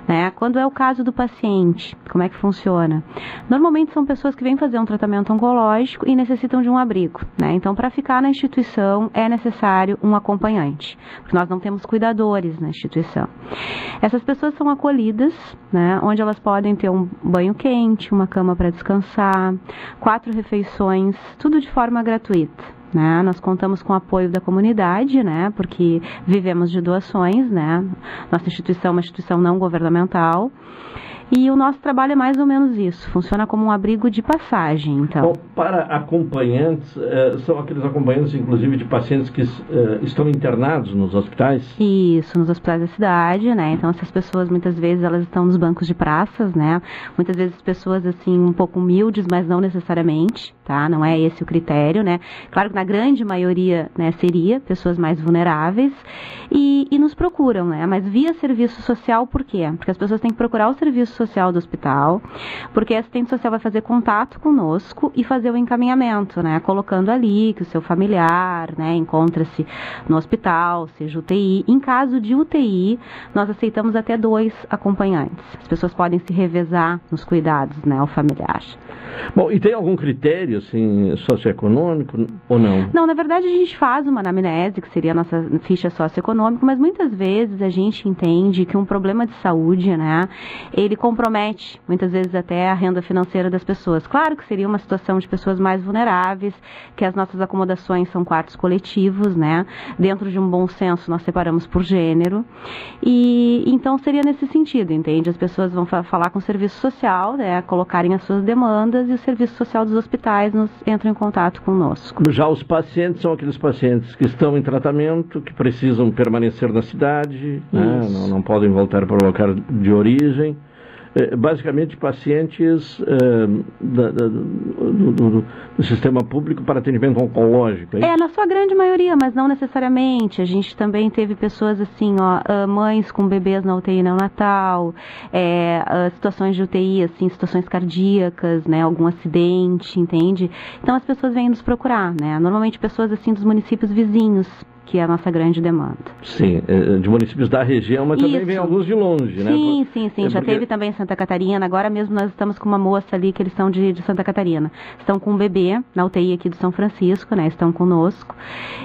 Né? Quando é o caso do paciente, como é que funciona? Normalmente são pessoas que vêm fazer um tratamento oncológico e necessitam de um abrigo. Né? Então, para ficar na instituição, é necessário um acompanhante, porque nós não temos cuidadores na instituição. Essas pessoas são acolhidas, né, onde elas podem ter um banho quente, uma cama para descansar, quatro refeições, tudo de forma gratuita. Né? Nós contamos com o apoio da comunidade, né? porque vivemos de doações, né? Nossa instituição é uma instituição não governamental. E o nosso trabalho é mais ou menos isso, funciona como um abrigo de passagem, então. Bom, para acompanhantes, eh, são aqueles acompanhantes, inclusive, de pacientes que eh, estão internados nos hospitais? Isso, nos hospitais da cidade, né? Então, essas pessoas, muitas vezes, elas estão nos bancos de praças, né? Muitas vezes, pessoas, assim, um pouco humildes, mas não necessariamente, tá? Não é esse o critério, né? Claro que na grande maioria, né, seria pessoas mais vulneráveis e, e nos procuram, né? Mas via serviço social, por quê? Porque as pessoas têm que procurar o serviço social do hospital, porque a assistente social vai fazer contato conosco e fazer o encaminhamento, né? Colocando ali que o seu familiar, né, encontra-se no hospital, seja UTI. Em caso de UTI, nós aceitamos até dois acompanhantes. As pessoas podem se revezar nos cuidados, né, ao familiar. Bom, e tem algum critério, assim, socioeconômico ou não? Não, na verdade a gente faz uma anamnese, que seria a nossa ficha socioeconômica, mas muitas vezes a gente entende que um problema de saúde, né, ele compromete, muitas vezes até a renda financeira das pessoas. Claro que seria uma situação de pessoas mais vulneráveis, que as nossas acomodações são quartos coletivos, né, dentro de um bom senso nós separamos por gênero, e então seria nesse sentido, entende? As pessoas vão fa falar com o serviço social, né, colocarem as suas demandas e o serviço social dos hospitais nos entram em contato conosco. Já os pacientes são aqueles pacientes que estão em tratamento, que precisam permanecer na cidade, né? não, não podem voltar para o local de origem. É, basicamente pacientes é, da, da, do, do, do, sistema público para atendimento oncológico. É, é, na sua grande maioria, mas não necessariamente. A gente também teve pessoas assim, ó, ah, mães com bebês na UTI neonatal, é, ah, situações de UTI, assim, situações cardíacas, né, algum acidente, entende? Então as pessoas vêm nos procurar, né? Normalmente pessoas assim dos municípios vizinhos que é a nossa grande demanda. Sim, é, de municípios da região, mas Isso. também vem alguns de longe, né? Sim, sim, sim. É Já porque... teve também Santa Catarina. Agora mesmo nós estamos com uma moça ali que eles são de, de Santa Catarina. Estão com um bebê na UTI aqui do São Francisco, né? Estão conosco.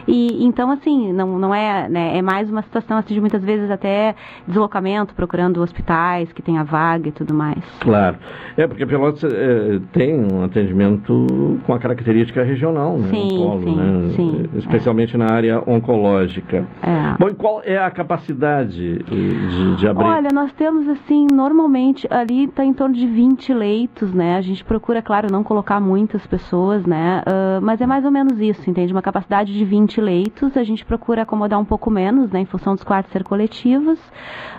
E então, assim, não, não é, né? É mais uma situação assim de muitas vezes até deslocamento, procurando hospitais que tenha vaga e tudo mais. Claro. É, porque Pelotas é, tem um atendimento com a característica regional, né? Sim, um polo, sim, né? sim. Especialmente é. na área oncológica oncológica. É. Bom, e qual é a capacidade de, de abrir? Olha, nós temos assim, normalmente ali está em torno de 20 leitos, né? A gente procura, claro, não colocar muitas pessoas, né? Uh, mas é mais ou menos isso, entende? Uma capacidade de 20 leitos, a gente procura acomodar um pouco menos, né? Em função dos quartos ser coletivos.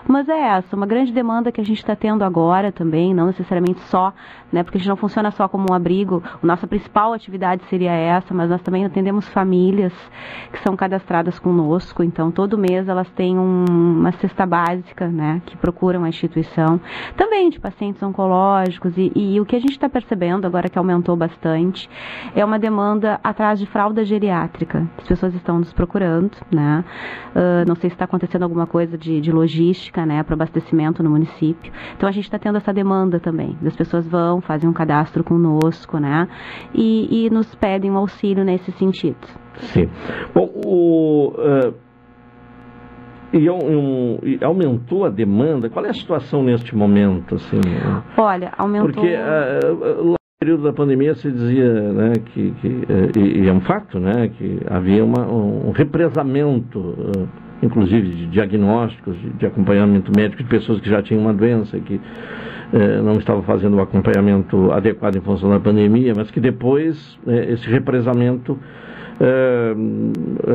Mas é essa, uma grande demanda que a gente está tendo agora também, não necessariamente só, né? Porque a gente não funciona só como um abrigo. Nossa principal atividade seria essa, mas nós também atendemos famílias que são cadastradas conosco. Então, todo mês elas têm um, uma cesta básica, né? Que procuram a instituição. Também de pacientes oncológicos. E, e o que a gente está percebendo agora que aumentou bastante é uma demanda atrás de fralda geriátrica. As pessoas estão nos procurando, né? Uh, não sei se está acontecendo alguma coisa de, de logística, né? Para abastecimento no município. Então, a gente está tendo essa demanda também. As pessoas vão, fazem um cadastro conosco, né? E, e nos pedem um auxílio nesse sentido. Sim. Bom, o. Uh, e, um, aumentou a demanda? Qual é a situação neste momento? Assim, Olha, aumentou. Porque uh, no período da pandemia se dizia né, que, que uh, e, e, é um fato, né, que havia uma, um represamento, inclusive de diagnósticos, de, de, acompanhamento médico de pessoas que já tinham uma doença, que não estavam fazendo o acompanhamento adequado em função da pandemia, mas que depois esse represamento eh,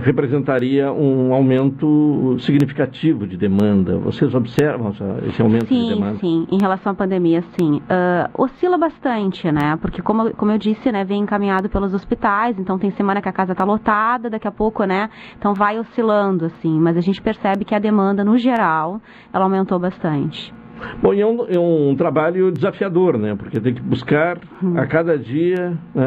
representaria um aumento significativo de demanda. Vocês observam esse aumento sim, de demanda? Sim, em relação à pandemia, sim. Uh, oscila bastante, né? Porque, como, como eu disse, né, vem encaminhado pelos hospitais, então tem semana que a casa está lotada, daqui a pouco, né? Então vai oscilando, assim. Mas a gente percebe que a demanda, no geral, ela aumentou bastante. Bom, e é um, é um, trabalho desafiador, né? Porque tem que buscar a cada dia né,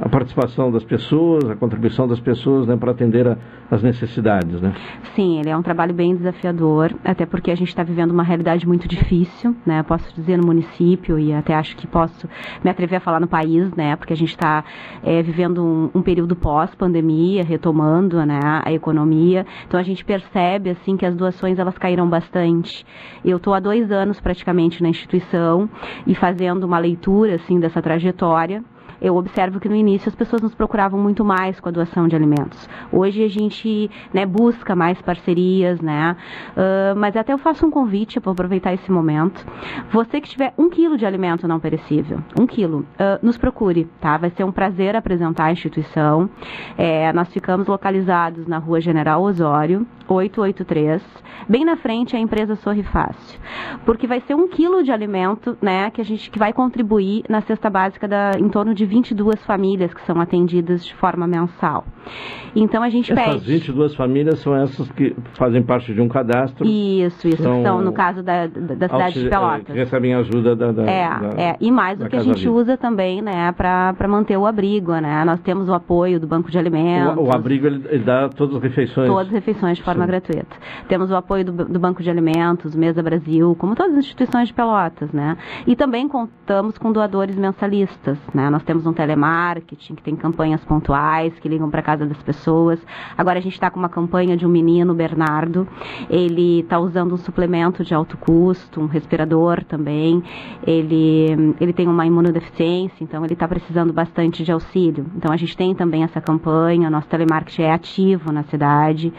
a participação das pessoas, a contribuição das pessoas né, para atender as necessidades, né? Sim, ele é um trabalho bem desafiador, até porque a gente está vivendo uma realidade muito difícil, né? Posso dizer no município e até acho que posso me atrever a falar no país, né? Porque a gente está é, vivendo um, um período pós-pandemia, retomando, né, a economia. Então a gente percebe assim que as doações elas caíram bastante. Eu estou há dois anos praticamente na instituição e fazendo uma leitura assim dessa trajetória eu observo que no início as pessoas nos procuravam muito mais com a doação de alimentos. Hoje a gente né, busca mais parcerias, né? Uh, mas até eu faço um convite para aproveitar esse momento. Você que tiver um quilo de alimento não perecível, um quilo, uh, nos procure, tá? Vai ser um prazer apresentar a instituição. É, nós ficamos localizados na Rua General Osório, 883, bem na frente a empresa Sorri Fácil, porque vai ser um quilo de alimento, né, que a gente que vai contribuir na cesta básica da em torno de 22 famílias que são atendidas de forma mensal. Então a gente Essas pede. Essas 22 famílias são essas que fazem parte de um cadastro. Isso, isso, são, são no caso da, da, da cidade de Pelotas. Que recebem ajuda da. da é, da, é, e mais o que a gente vida. usa também, né, para manter o abrigo, né? Nós temos o apoio do Banco de Alimentos. O, o abrigo ele, ele, dá todas as refeições. Todas as refeições de forma Sim. gratuita. Temos o apoio do, do Banco de Alimentos, Mesa Brasil, como todas as instituições de Pelotas, né? E também contamos com doadores mensalistas, né? Nós temos um telemarketing que tem campanhas pontuais que ligam para casa das pessoas. Agora a gente está com uma campanha de um menino, Bernardo. Ele está usando um suplemento de alto custo, um respirador também. Ele, ele tem uma imunodeficiência, então ele está precisando bastante de auxílio. Então a gente tem também essa campanha, nosso telemarketing é ativo na cidade.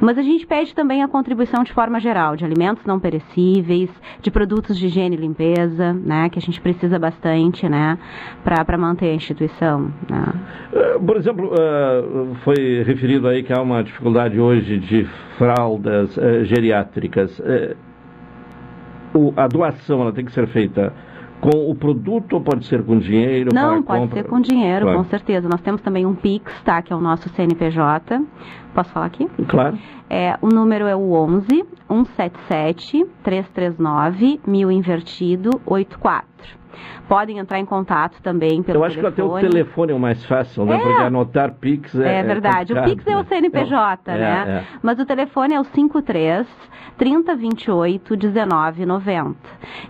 Mas a gente pede também a contribuição de forma geral, de alimentos não perecíveis, de produtos de higiene e limpeza, né, que a gente precisa bastante, né, para manter a instituição. Né. Por exemplo, foi referido aí que há uma dificuldade hoje de fraldas geriátricas. a doação ela tem que ser feita com o produto ou pode ser com dinheiro? Não, pode compra? ser com dinheiro, claro. com certeza. Nós temos também um Pix, tá, que é o nosso CNPJ. Posso falar aqui? Claro. É, o número é o 11 177 339 1000 invertido 84. Podem entrar em contato também pelo Eu acho telefone. que até o telefone é o mais fácil, né? É. Porque anotar Pix é. É verdade. É o Pix é o CNPJ, é, né? É. Mas o telefone é o 53 3028 1990.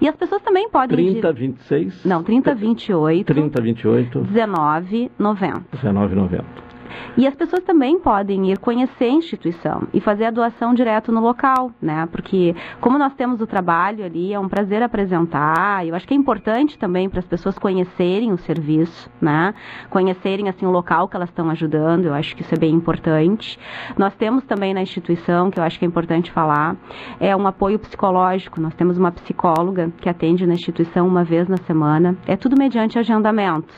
E as pessoas também podem. 3026? Não, 3028. 3028. 1990. 1990. E as pessoas também podem ir conhecer a instituição e fazer a doação direto no local, né? Porque como nós temos o trabalho ali, é um prazer apresentar. Eu acho que é importante também para as pessoas conhecerem o serviço, né? Conhecerem assim o local que elas estão ajudando. Eu acho que isso é bem importante. Nós temos também na instituição, que eu acho que é importante falar, é um apoio psicológico. Nós temos uma psicóloga que atende na instituição uma vez na semana. É tudo mediante agendamento,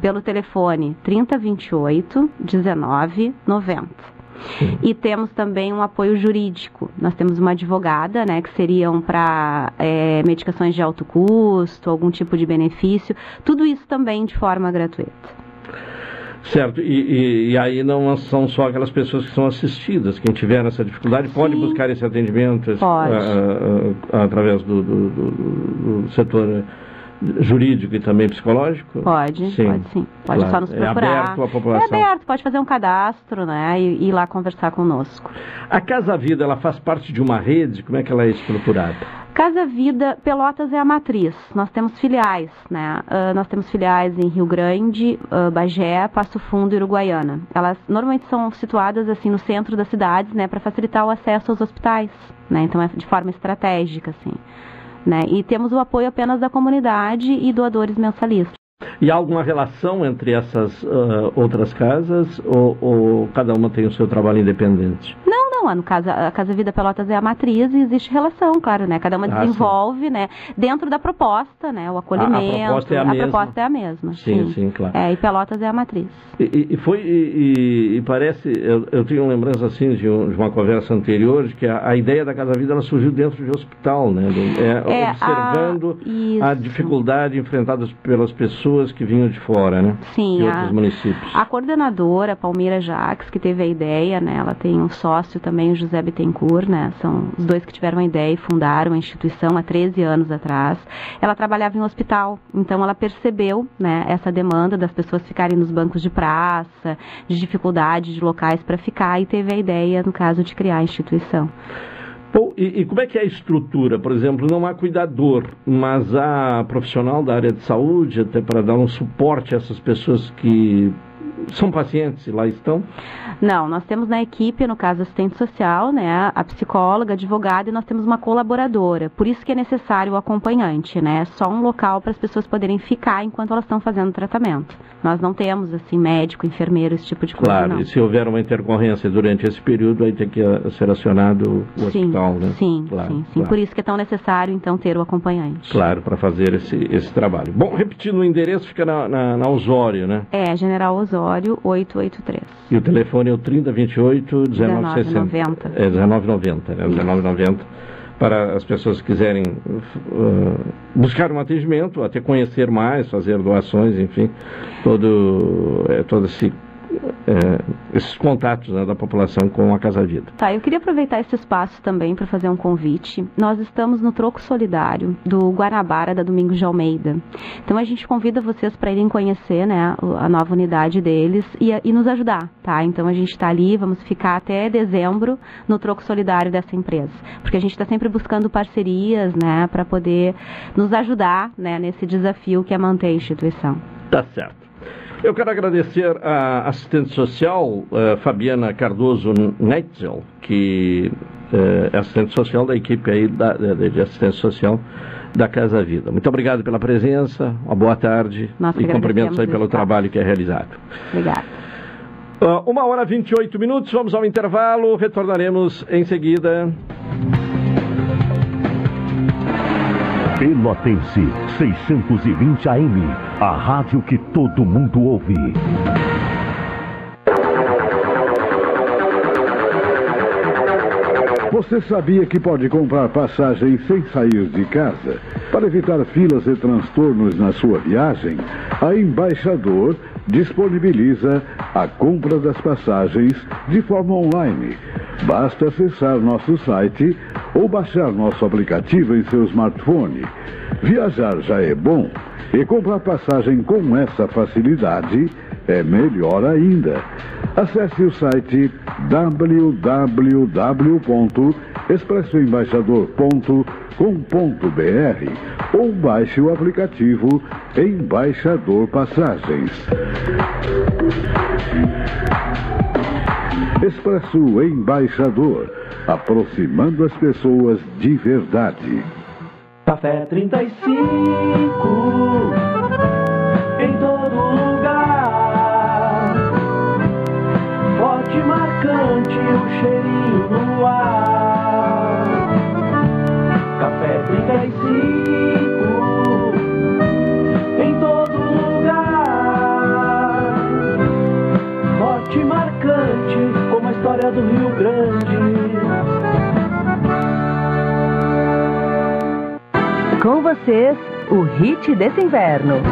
pelo telefone 3028 1990. E temos também um apoio jurídico. Nós temos uma advogada, né, que seriam para é, medicações de alto custo, algum tipo de benefício, tudo isso também de forma gratuita. Certo, e, e, e, aí não são só aquelas pessoas que são assistidas, quem tiver essa dificuldade pode Sim. buscar esse atendimento pode. Através do, do, do, do setor jurídico e também psicológico? Pode, sim. pode sim. Pode claro. só nos procurar. É aberto à população. É aberto, pode fazer um cadastro, né, e, e ir lá conversar conosco. A Casa Vida, ela faz parte de uma rede? Como é que ela é estruturada? Casa Vida Pelotas é a matriz. Nós temos filiais, né? Uh, nós temos filiais em Rio Grande, uh, Bagé, Passo Fundo e Uruguaiana. Elas normalmente são situadas assim no centro das cidades, né, para facilitar o acesso aos hospitais, né? Então é de forma estratégica, assim. Né? E temos o apoio apenas da comunidade e doadores mensalistas. E há alguma relação entre essas uh, outras casas ou, ou, cada uma tem o seu trabalho independente? Não, não. No caso, a Casa Vida Pelotas é a matriz e existe relação, claro, né? Cada uma Ah, desenvolve, sim. né? Dentro da proposta, né? O acolhimento. A, a proposta é a, a mesma. proposta é a mesma. Sim, sim, sim claro. É, e Pelotas é a matriz. E, e foi e, e, parece, eu, eu tenho uma lembrança assim de, um, de, uma conversa anterior de que a, a, ideia da Casa Vida ela surgiu dentro de hospital, né? É, é, observando a, a, dificuldade enfrentada pelas pessoas que vinham de fora, né? Sim. De outros municípios. A coordenadora Palmeira Jacques que teve a ideia, né? Ela tem um sócio também, o José Bittencourt, né? São os dois que tiveram a ideia e fundaram a instituição há 13 anos atrás. Ela trabalhava em um hospital, então ela percebeu, né? Essa demanda das pessoas ficarem nos bancos de praça, de dificuldade de locais para ficar e teve a ideia, no caso, de criar a instituição. Bom, e, e, como é que é a estrutura? Por exemplo, não há cuidador, mas há profissional da área de saúde até para dar um suporte a essas pessoas que são pacientes e lá estão? Não, nós temos na equipe, no caso, assistente social, né, a psicóloga, advogada e nós temos uma colaboradora. Por isso que é necessário o acompanhante, né? Só um local para as pessoas poderem ficar enquanto elas estão fazendo o tratamento. Nós não temos, assim, médico, enfermeiro, esse tipo de coisa, Claro, não. e se houver uma intercorrência durante esse período, aí tem que uh, ser acionado o sim, hospital, né? Sim, claro, sim, sim. Claro. Por isso que é tão necessário, então, ter o acompanhante. Claro, para fazer esse, esse trabalho. Bom, repetindo, o endereço fica na, na, na Osório, né? É, General Osório, 883. E o telefone é o 3028 1960. 1990. É 1990, né? 1990. Para as pessoas que quiserem uh, buscar um atendimento, até conhecer mais, fazer doações, enfim, todo, é, todo esse é, esses contatos né, da população com a Casa Vida. Tá, eu queria aproveitar esse espaço também para fazer um convite. Nós estamos no Troco Solidário do Guanabara da Domingos de Almeida. Então a gente convida vocês para irem conhecer né, a nova unidade deles e, e nos ajudar, tá? Então a gente está ali, vamos ficar até dezembro no Troco Solidário dessa empresa, porque a gente está sempre buscando parcerias, né, para poder nos ajudar, né, nesse desafio que é manter a instituição. Tá certo. Eu quero agradecer a assistente social, uh, Fabiana Cardoso Neitzel, que uh, é assistente social da equipe aí da, de, de assistência social da Casa Vida. Muito obrigado pela presença, uma boa tarde Nós e cumprimentos aí pelo espaço. trabalho que é realizado. Obrigada. Uh, uma hora e 28 minutos, vamos ao intervalo, retornaremos em seguida. Pelotense 620 AM, a rádio que todo mundo ouve. Você sabia que pode comprar passagem sem sair de casa? Para evitar filas e transtornos na sua viagem, a Embaixador disponibiliza a compra das passagens de forma online. Basta acessar nosso site ou baixar nosso aplicativo em seu smartphone. Viajar já é bom e comprar passagem com essa facilidade é melhor ainda. Acesse o site www.expressoembaixador.com.br ou baixe o aplicativo Embaixador Passagens. Expresso Embaixador, aproximando as pessoas de verdade. Café 35 em todo lugar. Forte marcante o cheirinho no ar. Café 35 em todo lugar. Forte marcante como a história do Rio Grande. Com vocês, o hit desse inverno.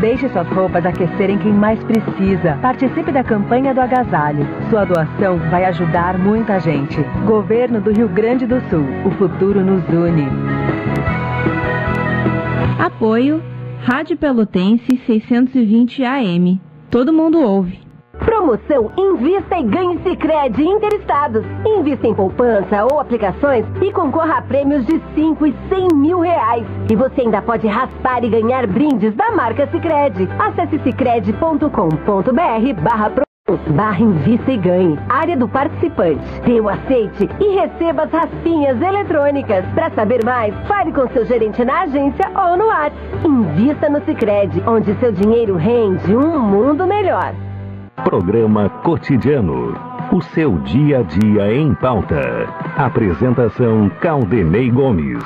Deixe suas roupas aquecerem quem mais precisa. Participe da campanha do agasalho. Sua doação vai ajudar muita gente. Governo do Rio Grande do Sul. O futuro nos une. Apoio Rádio Pelotense 620 AM. Todo mundo ouve. Promoção Invista e Ganhe Sicredi Interestados. Invista em poupança ou aplicações e concorra a prêmios de 5 e 100 mil reais. E você ainda pode raspar e ganhar brindes da marca Sicredi. Acesse cicred.com.br barra barra Invista e Ganhe. Área do participante. Dê o aceite e receba as raspinhas eletrônicas. Para saber mais, fale com seu gerente na agência ou no WhatsApp. Invista no Sicredi, onde seu dinheiro rende um mundo melhor. Programa Cotidiano. O seu dia a dia em pauta. Apresentação Caldenei Gomes.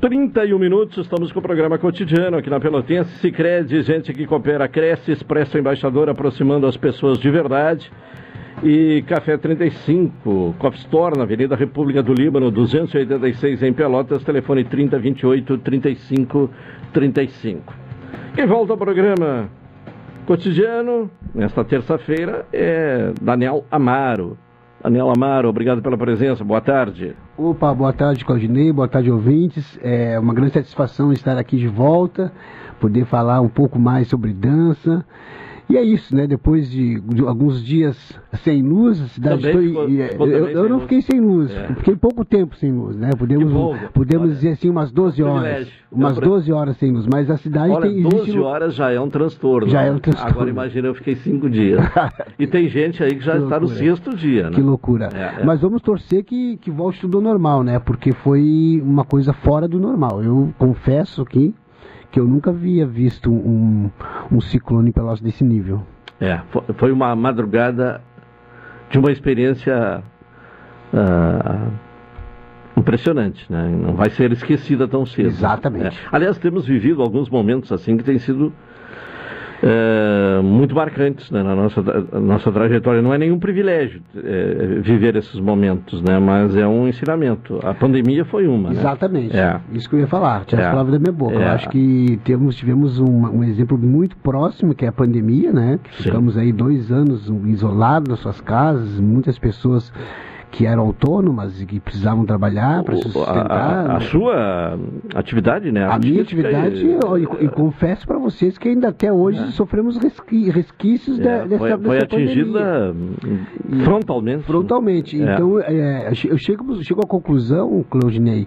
31 minutos, estamos com o programa cotidiano aqui na Pelotense. Sicredi, gente que coopera, cresce, Expresso Embaixador, aproximando as pessoas de verdade. E Café 35, Coffee Store, na Avenida República do Líbano, 286 em Pelotas, telefone 3028 35 35. Quem volta ao programa cotidiano, nesta terça-feira, é Daniel Amaro. Daniel Amaro, obrigado pela presença, boa tarde. Opa, boa tarde, Claudinei, boa tarde, ouvintes. É uma grande satisfação estar aqui de volta, poder falar um pouco mais sobre dança. E é isso, né? Depois de, de alguns dias sem luz, a cidade Também foi. ficou- é, ficou eu, eu não fiquei sem luz, É. fiquei pouco tempo sem luz, né? Podemos, Que podemos dizer assim, umas 12 horas. Privilégio. Umas Deu pra- 12 horas sem luz, mas a cidade Olha, tem. 12 existe um- horas já é um transtorno. Já é um transtorno. Agora imagina, eu fiquei cinco dias. e tem gente aí que já Que está no sexto dia, né? Que loucura. É, é. Mas vamos torcer que, que volte tudo ao normal, né? Porque foi uma coisa fora do normal. Eu confesso aqui que eu nunca havia visto um, um ciclone em Pelotas desse nível. É, fo- foi uma madrugada de uma experiência ah, impressionante, né? Não vai ser esquecida tão cedo. Exatamente. É. Aliás, temos vivido alguns momentos assim que têm sido é, muito marcantes né, na nossa, nossa trajetória. Não é nenhum privilégio é, viver esses momentos, né? Mas é um ensinamento. A pandemia foi uma. né? Exatamente. É. Isso que eu ia falar. Tinha É. as palavras da minha boca. Eu É. acho que temos, tivemos um, um exemplo muito próximo, que é a pandemia, né? Que ficamos aí dois anos isolados nas suas casas, muitas pessoas que eram autônomas e que precisavam trabalhar para se O- a, sustentar. a- a sua atividade, né? A minha artística atividade, e- ó, e, e confesso para vocês que ainda até hoje sofremos resqui- resquícios da, É, dessa, foi, foi atingida pandemia. frontalmente. Frontalmente. É. Então, é, eu che- eu chego, eu chego à conclusão, Claudinei,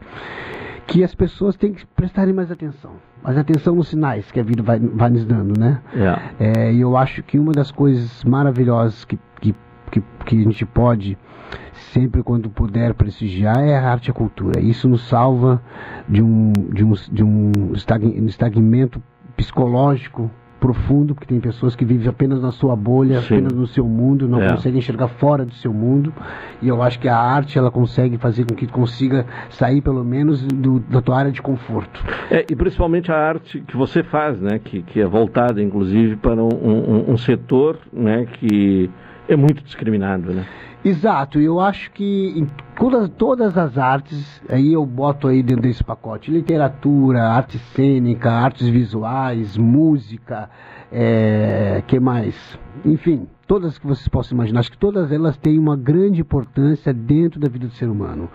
que as pessoas têm que prestarem mais atenção. Mais atenção nos sinais que a vida vai, vai nos dando, né? É. É, e eu acho que uma das coisas maravilhosas que, que, que, que a gente pode, sempre quando puder prestigiar, é a arte e a cultura. Isso nos salva de um, de um, de um estagn- estagmento psicológico profundo, porque tem pessoas que vivem apenas na sua bolha, Sim. apenas no seu mundo, não É. conseguem enxergar fora do seu mundo. E eu acho que a arte ela consegue fazer com que consiga sair pelo menos do, da tua área de conforto. É, e principalmente a arte que você faz, né? Que, que é voltada, inclusive, para um, um- um setor né, que é muito discriminado, né? Exato, eu acho que em todas, todas as artes, aí eu boto aí dentro desse pacote, literatura, arte cênica, artes visuais, música, é, que mais? Enfim, todas que vocês possam imaginar, acho que todas elas têm uma grande importância dentro da vida do ser humano.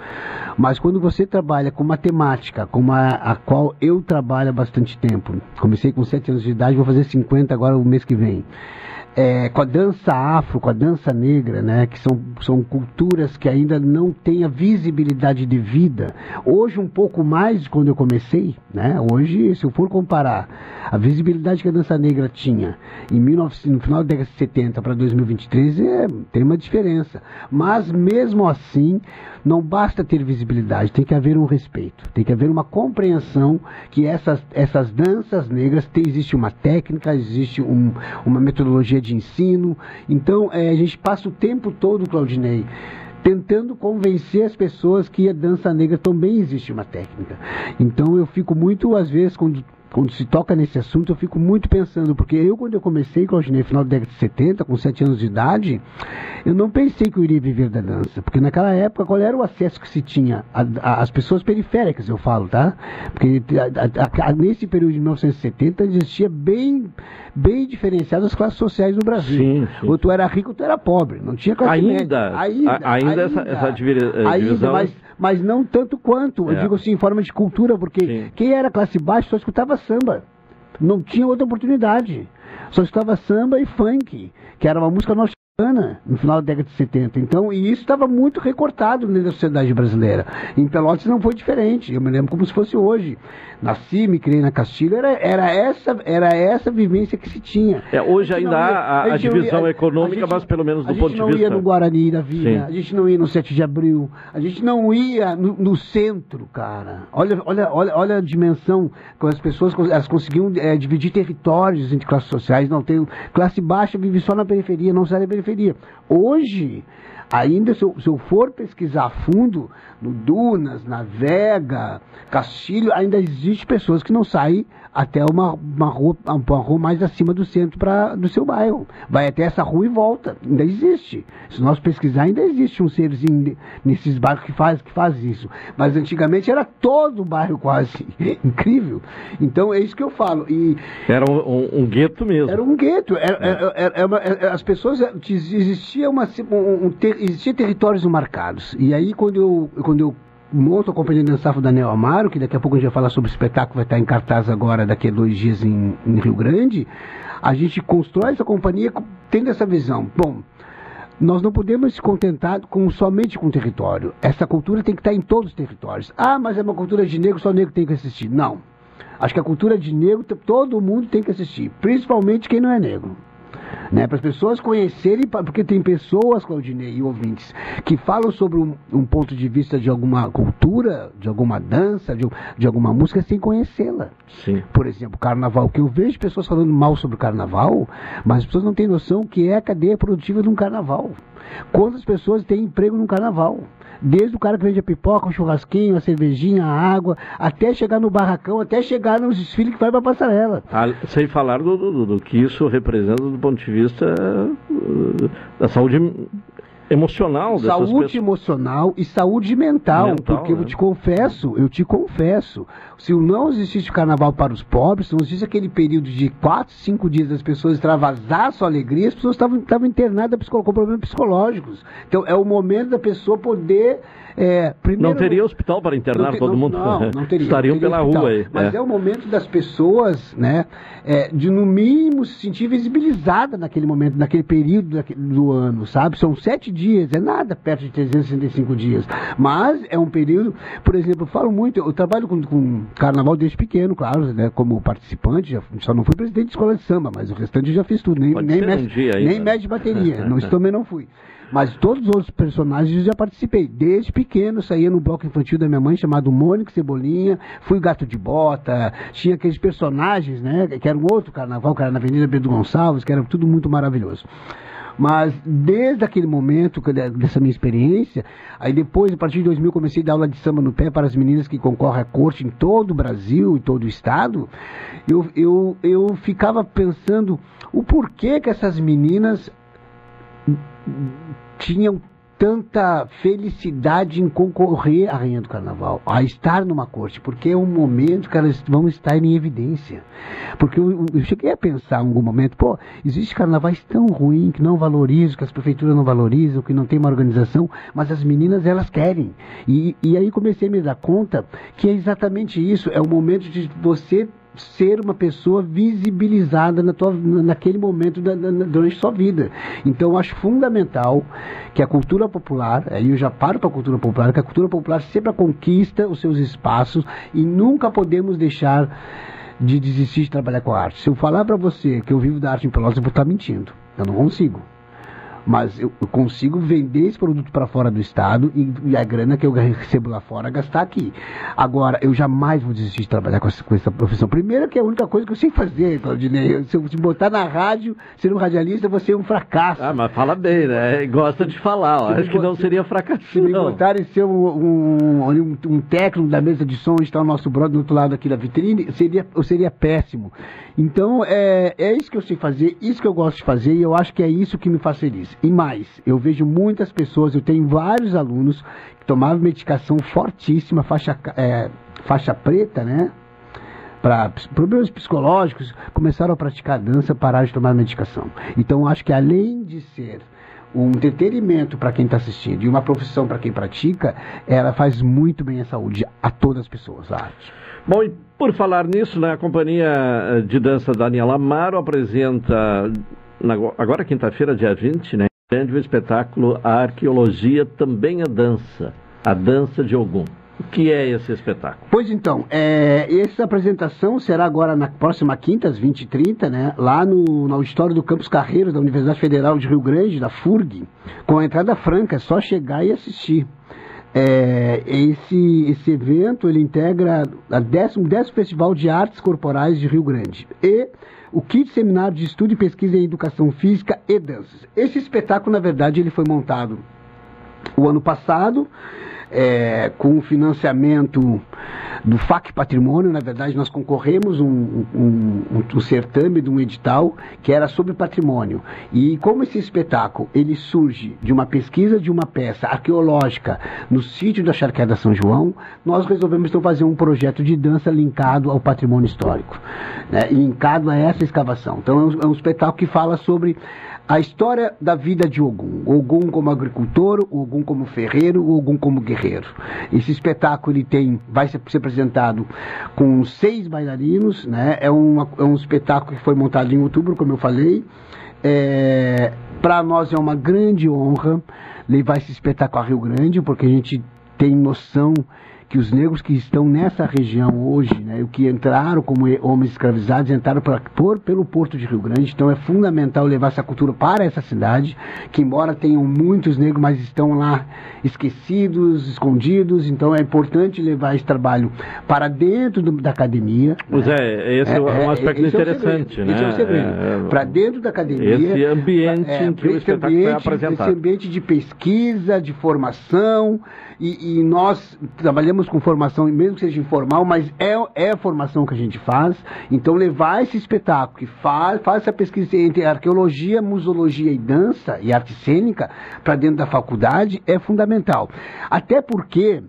Mas quando você trabalha com matemática, como a, a qual eu trabalho há bastante tempo, comecei com 7 anos de idade, vou fazer 50 agora o mês que vem é, com a dança afro, com a dança negra, né, que são, são culturas que ainda não têm a visibilidade de vida. Hoje, um pouco mais de quando eu comecei, né, hoje, se eu for comparar a visibilidade que a dança negra tinha em 19, no final da década de 70 para 2023, é, tem uma diferença. Mas, mesmo assim, não basta ter visibilidade, tem que haver um respeito, tem que haver uma compreensão que essas, essas danças negras, tem, existe uma técnica, existe um, uma metodologia de ensino. Então, é, a gente passa o tempo todo, Claudinei, tentando convencer as pessoas que a dança negra também existe uma técnica. Então eu fico muito, às vezes, quando quando se toca nesse assunto, eu fico muito pensando, porque eu, quando eu comecei, Claudinei, no final da década de 70, com 7 anos de idade, eu não pensei que eu iria viver da dança, porque naquela época, qual era o acesso que se tinha às pessoas periféricas, eu falo, tá? Porque a, a, nesse período de 1970 existia bem, bem diferenciado as classes sociais no Brasil. Sim, sim. Ou tu era rico ou tu era pobre, não tinha classe ainda, média. Ainda, ainda, ainda essa, essa divisão... Ainda, mas, mas não tanto quanto, é. eu digo assim, em forma de cultura, porque sim. quem era classe baixa só escutava samba. Não tinha outra oportunidade. Só escutava samba e funk, que era uma música norte no final da década de 70. Então, e isso estava muito recortado da sociedade brasileira. Em Pelotas não foi diferente. Eu me lembro como se fosse hoje. Nasci, me criei na Castilho, era, era, essa, era essa vivência que se tinha. É, hoje ainda há a, a, a, divisão ia, econômica, gente, mas pelo menos do ponto de vista... A gente não ia no Guarani da Vila, a gente não ia no 7 de Abril, a gente não ia no, no, centro, cara. Olha, olha, olha, olha a dimensão que as pessoas elas conseguiam é, dividir territórios entre classes sociais. Não tem classe baixa vive só na periferia, não sai da periferia periferia. Hoje, ainda se eu, se eu, for pesquisar a fundo, no Dunas, na Vega, Castilho, ainda existe pessoas que não saem até uma, uma, rua, uma rua mais acima do centro pra, do seu bairro. Vai até essa rua e volta. Ainda existe. Se nós pesquisar, ainda existe um serzinho nesses bairros que faz, que faz isso. Mas antigamente era todo o bairro quase. Incrível. Então é isso que eu falo. E, era um, um, um gueto mesmo. Era um gueto. Era, é. era, era, era as pessoas. Existia, uma, um, ter, existia territórios marcados. E aí quando eu, quando eu monto a companhia de dança Daniel Amaro, que daqui a pouco a gente vai falar sobre o espetáculo, vai estar em cartaz agora, daqui a dois dias em, em Rio Grande, a gente constrói essa companhia tendo essa visão. Bom, nós não podemos se contentar com, somente com o território. Essa cultura tem que estar em todos os territórios. Ah, mas é uma cultura de negro, só negro tem que assistir. Não. Acho que a cultura de negro, todo mundo tem que assistir, principalmente quem não é negro né? Para as pessoas conhecerem, porque tem pessoas, Claudinei e ouvintes, que falam sobre um, um, ponto de vista de alguma cultura, de alguma dança, de, de alguma música, sem conhecê-la. Por exemplo, carnaval, que eu vejo pessoas falando mal sobre o carnaval, mas as pessoas não têm noção que é a cadeia produtiva de um carnaval. Quantas pessoas têm emprego no carnaval? Desde o cara que vende a pipoca, o churrasquinho, a cervejinha, a água, até chegar no barracão, até chegar nos desfiles que vai para a passarela. Ah, sem falar do, do, do, que isso representa do ponto de vista uh, da saúde emocional saúde pessoas. emocional e saúde mental, mental porque né? eu te confesso eu te confesso se não existisse o carnaval para os pobres se não existisse aquele período de quatro cinco dias das pessoas extravasar sua alegria as pessoas estavam estavam internadas com problemas psicológicos então é o momento da pessoa poder é, primeiro, não teria hospital para internar todo não, mundo? Não, não teria. Estariam não teria pela hospital. rua aí. Mas é. é. o momento das pessoas, né, é, de no mínimo se sentir visibilizada naquele momento, naquele período do ano, sabe? São sete dias, é nada perto de 365 dias. Mas é um período, por exemplo, eu falo muito, eu trabalho com, com carnaval desde pequeno, claro, né, como participante, já, só não fui presidente de escola de samba, mas o restante eu já fiz tudo, nem, nem, mestre, um nem de bateria, não, também não fui. Mas todos os outros personagens eu já participei. Desde pequeno, saía no bloco infantil da minha mãe chamado Mônica Cebolinha, fui gato de bota, tinha aqueles personagens, né? Que era um outro carnaval, que era na Avenida Pedro Gonçalves, que era tudo muito maravilhoso. Mas desde aquele momento, dessa minha experiência, aí depois, a partir de 2000, comecei a dar aula de samba no pé para as meninas que concorrem à corte em todo o Brasil e todo o estado. Eu, eu, eu ficava pensando o porquê que essas meninas tinham tanta felicidade em concorrer à Rainha do Carnaval, a estar numa corte, porque é um momento que elas vão estar em evidência. Porque eu, eu cheguei a pensar em algum momento, pô, existe carnavais tão ruins que não valorizam, que as prefeituras não valorizam, que não tem uma organização, mas as meninas elas querem. E, e aí comecei a me dar conta que é exatamente isso, é o momento de você ser uma pessoa visibilizada na tua, naquele momento da, da, durante sua vida. Então eu acho fundamental que a cultura popular, aí eu já paro para a cultura popular, que a cultura popular sempre conquista os seus espaços e nunca podemos deixar de desistir de trabalhar com a arte. Se eu falar para você que eu vivo da arte em Pelotas, eu vou estar mentindo. Eu não consigo mas eu, eu consigo vender esse produto para fora do estado e, e, a grana que eu recebo lá fora gastar aqui. Agora, eu jamais vou desistir de trabalhar com essa, com essa profissão. Primeiro, que é a única coisa que eu sei fazer, Claudinei. Se eu te botar na rádio, ser um radialista, você é um fracasso. Ah, mas fala bem, né? Gosta de falar, ó. Acho que não seria fracasso. Se me botarem ser um, um, um, um, técnico da mesa de som, onde está o nosso brother do outro lado aqui da vitrine, seria, eu seria péssimo. Então, é, é isso que eu sei fazer, isso que eu gosto de fazer, e eu acho que é isso que me faz feliz. E mais, eu vejo muitas pessoas, eu tenho vários alunos que tomavam medicação fortíssima, faixa, é, faixa preta, né? Para problemas psicológicos, começaram a praticar dança, pararam de tomar medicação. Então, acho que além de ser um entretenimento para quem está assistindo e uma profissão para quem pratica, ela faz muito bem à saúde a todas as pessoas, a arte. Bom, e por falar nisso, né, a companhia de dança Daniela Amaro apresenta, agora quinta-feira, dia 20, né, grande espetáculo A Arqueologia Também é Dança, a Dança de Ogum. O que é esse espetáculo? Pois então, é, essa apresentação será agora na próxima quinta, às 20h30, né, lá no, no auditório do Campus Carreiros da Universidade Federal de Rio Grande, da FURG, com a entrada franca, é só chegar e assistir. É, esse, esse evento ele integra o décimo, décimo Festival de Artes Corporais de Rio Grande e o kit seminário de estudo e pesquisa em educação física e danças. Esse espetáculo, na verdade, ele foi montado o ano passado é, com o financiamento do FAC Patrimônio, na verdade nós concorremos um, um, um, um, certame de um edital que era sobre patrimônio. E como esse espetáculo ele surge de uma pesquisa de uma peça arqueológica no sítio da Charqueada São João, nós resolvemos então fazer um projeto de dança linkado ao patrimônio histórico, né, linkado a essa escavação. Então é um, é espetáculo que fala sobre a história da vida de Ogum. Ogum como agricultor, Ogum como ferreiro, Ogum como guerreiro. Esse espetáculo ele tem, vai ser, apresentado com seis bailarinos, né? É, uma, é um espetáculo que foi montado em outubro, como eu falei. É, Para nós é uma grande honra levar esse espetáculo a Rio Grande, porque a gente tem noção que os negros que estão nessa região hoje, né, o que entraram como homens escravizados, entraram pra, por, pelo Porto de Rio Grande. Então é fundamental levar essa cultura para essa cidade, que embora tenham muitos negros, mas estão lá esquecidos, escondidos. Então é importante levar esse trabalho para dentro do, da academia. Pois né? é, esse é, é um aspecto interessante. É né? Esse é o segredo. É, para dentro da academia. Esse ambiente é, em que o espetáculo ambiente, apresentado. Esse ambiente de pesquisa, de formação, e, e nós trabalhamos com formação, mesmo que seja informal, mas é, é a formação que a gente faz. Então, levar esse espetáculo que faz, faz essa pesquisa entre arqueologia, museologia e dança e arte cênica para dentro da faculdade é fundamental. Até porque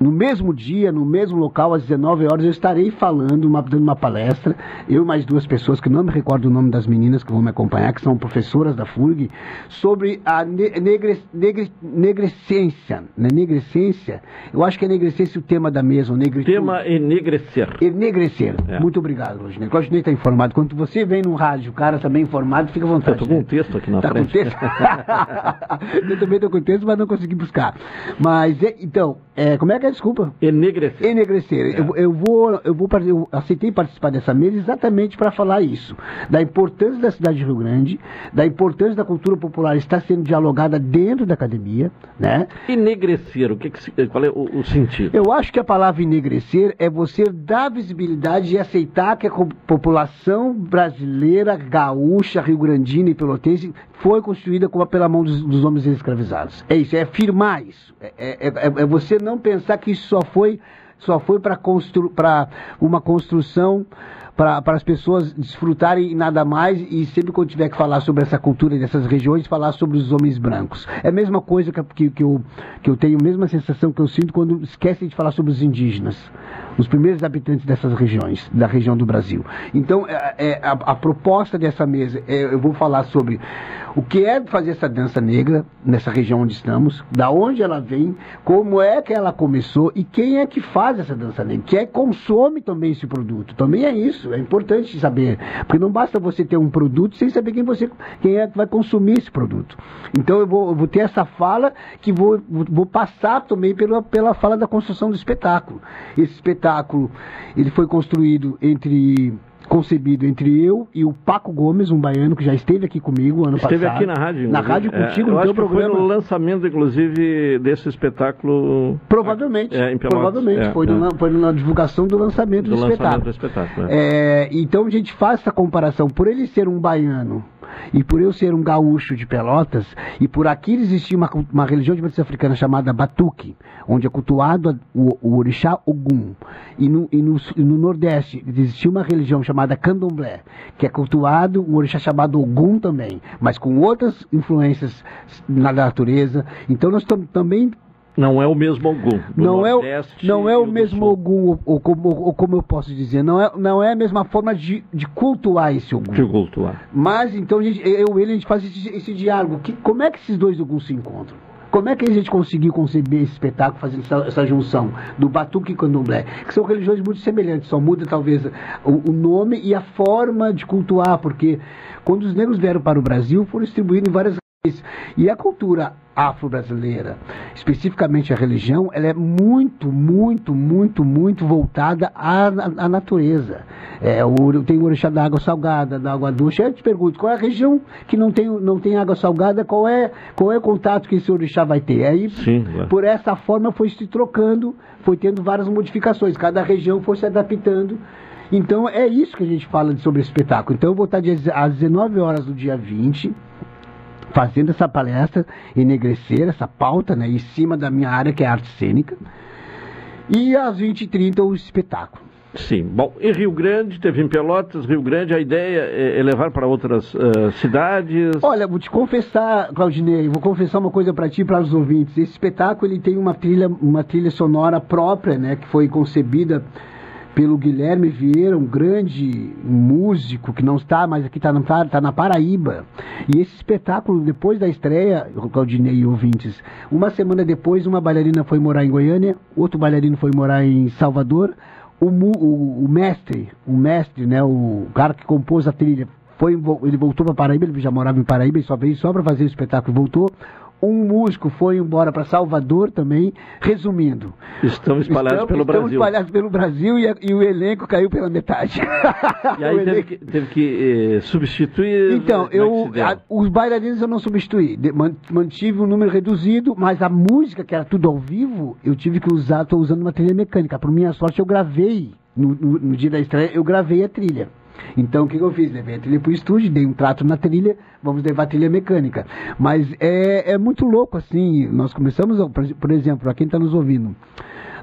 no mesmo dia, no mesmo local, às 19 horas, eu estarei falando, uma, dando uma palestra, eu e mais duas pessoas, que não me recordo o nome das meninas que vão me acompanhar, que são professoras da FURG, sobre a ne negre, negre, negrescência. Né? Negrescência, eu acho que é negrescência o tema da mesa, o. Tema enegrecer. Enegrecer. É. Muito obrigado, Claudinei. Claudinei está informado. Quando você vem no rádio, o cara também informado, fica à vontade. Eu estou com um texto aqui na tá frente. Com texto? eu também estou com texto, mas não consegui buscar. Mas, é, então, é, como é que é, desculpa? Enegrecer. Enegrecer. É. Eu, eu, vou, eu vou, eu aceitei participar dessa mesa exatamente para falar isso, da importância da cidade de Rio Grande, da importância da cultura popular estar sendo dialogada dentro da academia, né? Enegrecer, o que, que qual é o, o, sentido? Eu acho que a palavra enegrecer é você dar visibilidade e aceitar que a população brasileira, gaúcha, rio-grandina e pelotense foi construída como pela mão dos, dos homens escravizados. É isso, é afirmar isso. É, é, é, é, você não pensar que isso só foi só foi para constru uma construção para as pessoas desfrutarem nada mais e sempre quando tiver que falar sobre essa cultura dessas regiões, falar sobre os homens brancos. É a mesma coisa que, que, que, eu, que eu tenho, a mesma sensação que eu sinto quando esquecem de falar sobre os indígenas, os primeiros habitantes dessas regiões, da região do Brasil. Então, é, é a, a, proposta dessa mesa, é, eu vou falar sobre o que é fazer essa dança negra nessa região onde estamos, da onde ela vem, como é que ela começou e quem é que faz essa dança negra, quem é que consome também esse produto. Também é isso, é importante saber, porque não basta você ter um produto sem saber quem você, quem é que vai consumir esse produto. Então eu vou, eu vou ter essa fala que vou, vou passar também pela, pela fala da construção do espetáculo. Esse espetáculo ele foi construído entre concebido entre eu e o Paco Gomes, um baiano que já esteve aqui comigo ano esteve passado. Esteve aqui na rádio. Na rádio contigo, é, no teu programa. Foi no lançamento, inclusive, desse espetáculo. Provavelmente. É, em provavelmente. É, foi, é. Na, foi na divulgação do lançamento do, do lançamento espetáculo. Do espetáculo é. então a gente faz essa comparação. Por ele ser um baiano e por eu ser um gaúcho de Pelotas, e por aqui existir uma, uma religião de matriz africana chamada Batuque, onde é cultuado o, o orixá Ogum. E no, e no, e no Nordeste existia uma religião chamada Candomblé, que é cultuado um orixá chamado Ogum também, mas com outras influências na natureza. Então nós também não é o mesmo Ogum. Não é, não é o mesmo Ogum, ou, ou, como, ou, como eu posso dizer, não é, não é a mesma forma de, de cultuar esse Ogum. De cultuar. Mas então gente, eu e ele a gente faz esse, esse diálogo. Que, como é que esses dois Oguns se encontram? Como é que a gente conseguiu conceber esse espetáculo, fazendo essa, essa junção do Batuque e Candomblé? Que são religiões muito semelhantes, só muda talvez o, o, nome e a forma de cultuar, porque quando os negros vieram para o Brasil, foram distribuídos em várias e a cultura afro-brasileira, especificamente a religião, ela é muito, muito, muito, muito voltada à, à natureza. É, o, tem o orixá da água salgada, da água doce. Eu te pergunto, qual é a região que não tem, não tem água salgada, qual é, qual é o contato que esse orixá vai ter? Aí, Sim, é. por essa forma, foi se trocando, foi tendo várias modificações, cada região foi se adaptando. Então, é isso que a gente fala sobre esse espetáculo. Então, eu vou estar às 19 horas do dia 20, fazendo essa palestra, enegrecer essa pauta, né, em cima da minha área que é arte cênica. E às 20h30 o espetáculo. Sim. Bom, em Rio Grande, teve em Pelotas, Rio Grande, a ideia é, é levar para outras uh, cidades? Olha, vou te confessar, Claudinei, vou confessar uma coisa para ti e para os ouvintes. Esse espetáculo ele tem uma trilha, uma trilha sonora própria, né, que foi concebida pelo Guilherme Vieira, um grande músico que não está mais aqui, está na, tá na Paraíba. E esse espetáculo, depois da estreia, Claudinei e ouvintes, uma semana depois, uma bailarina foi morar em Goiânia, outro bailarino foi morar em Salvador, o, o, o mestre, o mestre, né, o cara que compôs a trilha, foi, ele voltou para Paraíba, ele já morava em Paraíba, ele só veio só para fazer o espetáculo, voltou um músico foi embora para Salvador também. Resumindo, estão espalhados estamos, pelo estamos Brasil. espalhados pelo Brasil e, a, e, o elenco caiu pela metade. E aí teve que, teve que eh, substituir. Então, eu, a, os bailarinos eu não substituí, de, mantive um número reduzido, mas a música que era tudo ao vivo, eu tive que usar, estou usando uma trilha mecânica. Por minha sorte, eu gravei no, no, no dia da estreia, eu gravei a trilha. Então o que, que eu fiz? Levei a trilha para o estúdio, dei um trato na trilha, vamos levar a trilha mecânica. Mas é, é muito louco assim. Nós começamos, por exemplo, para quem está nos ouvindo.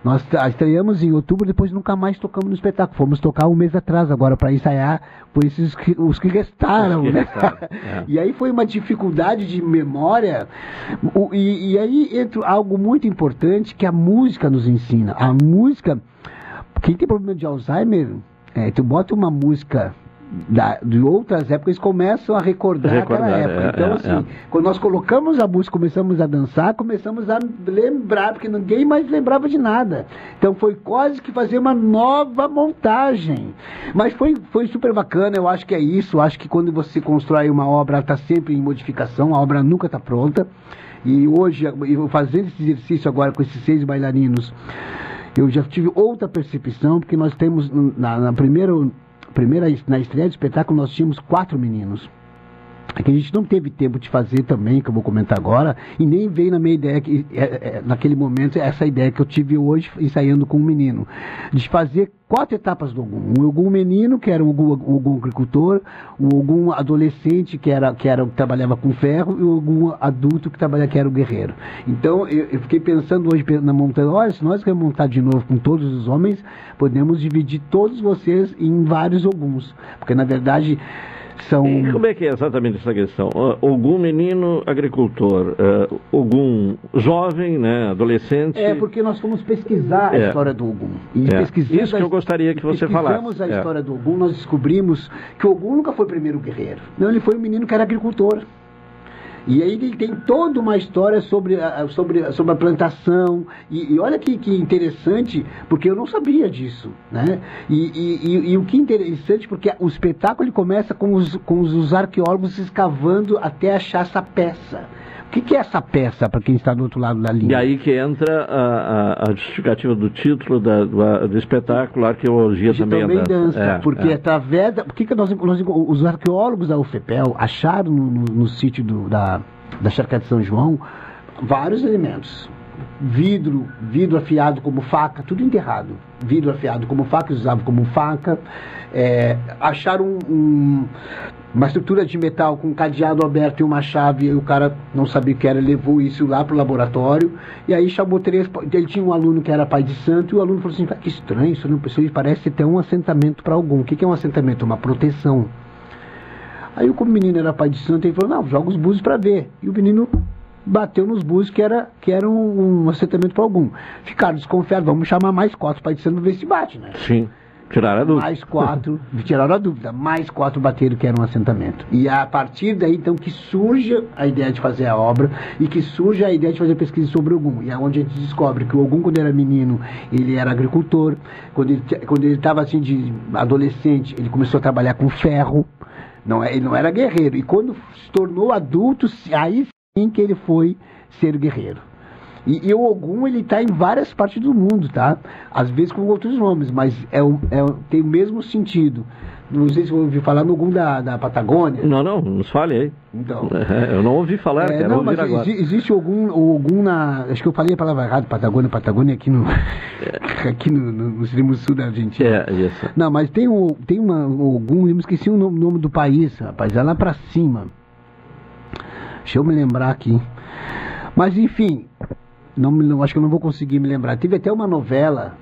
Nós estreamos em outubro, depois nunca mais tocamos no espetáculo. Fomos tocar um mês atrás agora para ensaiar por esses que, os que restaram. Os que né? restaram é. E aí foi uma dificuldade de memória. O, e, e aí entra algo muito importante que a música nos ensina. A música, quem tem problema de Alzheimer, é, tu bota uma música da, de outras épocas, eles começam a recordar, recordar aquela época. É, então, é, assim, é. quando nós colocamos a música, começamos a dançar, começamos a lembrar, porque ninguém mais lembrava de nada. Então foi quase que fazer uma nova montagem. Mas foi, foi super bacana, eu acho que é isso. Eu acho que quando você constrói uma obra, ela está sempre em modificação, a obra nunca está pronta. E hoje, fazendo esse exercício agora com esses seis bailarinos, eu já tive outra percepção, porque nós temos, na, na primeira, primeira, na estreia do espetáculo, nós tínhamos quatro meninos. É que a gente não teve tempo de fazer também, que eu vou comentar agora, e nem veio na minha ideia, que, é, é, naquele momento, essa ideia que eu tive hoje, ensaiando com um menino, de fazer quatro etapas do Ogum. Um Ogum menino, que era o Ogum, agricultor, o Ogum adolescente, que era, que era que trabalhava com ferro, e o Ogum adulto, que trabalhava, que era o guerreiro. Então, eu, eu fiquei pensando hoje na montanha, olha, se nós remontar de novo com todos os homens, podemos dividir todos vocês em vários Oguns. Porque, na verdade, são... E como é que é exatamente essa questão? Ogum menino agricultor, uh, Ogum jovem, né, adolescente... É, porque nós fomos pesquisar É. a história do Ogum. E É. Isso que eu gostaria que você pesquisamos falasse. a É. história do Ogum, nós descobrimos que o Ogum nunca foi o primeiro guerreiro. Não, ele foi um menino que era agricultor. E aí ele tem toda uma história sobre a, sobre, sobre a plantação. E, e olha que, que interessante, porque eu não sabia disso. Né? E, e- e- o que interessante, porque o espetáculo ele começa com os, com os, os arqueólogos escavando até achar essa peça. O que, que é essa peça, para quem está do outro lado da linha? E aí que entra a, a- a justificativa do título da- do, do espetáculo, arqueologia também, também é dança, É, porque é. através da, que que nós, nós- os arqueólogos da UFPEL acharam no, no- no sítio do- da, da Charca de São João vários elementos. Vidro, vidro afiado como faca, tudo enterrado. Vidro afiado como faca, usavam como faca. É, acharam um- um- uma estrutura de metal com um cadeado aberto e uma chave, e o cara não sabia o que era, levou isso lá para o laboratório, e aí chamou três, ele tinha um aluno que era pai de santo, e o aluno falou assim, "Ah, que estranho, isso não isso parece ter um assentamento para algum. O que que é um assentamento? Uma proteção. Aí como o menino era pai de santo, ele falou, não, joga os búzios para ver. E o menino bateu nos búzios que era, que era um, um assentamento para algum. Ficaram desconfiados, vamos chamar mais quatro pai de santo ver se bate, né? Sim, tiraram a dúvida. Mais quatro, tiraram a dúvida, mais quatro bateram que era um assentamento. E a partir daí, então, que surge a ideia de fazer a obra e que surge a ideia de fazer pesquisa sobre Ogum. E é onde a gente descobre que o Ogum, quando era menino, ele era agricultor. Quando ele quando estava assim de adolescente, ele começou a trabalhar com ferro. Não, é- ele não era guerreiro. E quando se tornou adulto, aí sim que ele foi ser guerreiro. E, e o Ogum, ele está em várias partes do mundo, tá? Às vezes com outros nomes, mas é, é tem o mesmo sentido. Não sei se ouviu falar no Ogum da, da Patagônia. Não, não, nos fale aí. Então. É, eu não ouvi falar, É, não, mas agora. exi- existe o Ogum na. Acho que eu falei a palavra errada, Patagônia, Patagônia aqui no. aqui no, no, no extremo sul da Argentina. É, isso. Não, mas tem, um, tem uma, um Ogum, eu me esqueci o nome, nome do país, rapaz, é lá pra cima. Deixa eu me lembrar aqui. Mas enfim, não, não- acho que eu não vou conseguir me lembrar. Teve até uma novela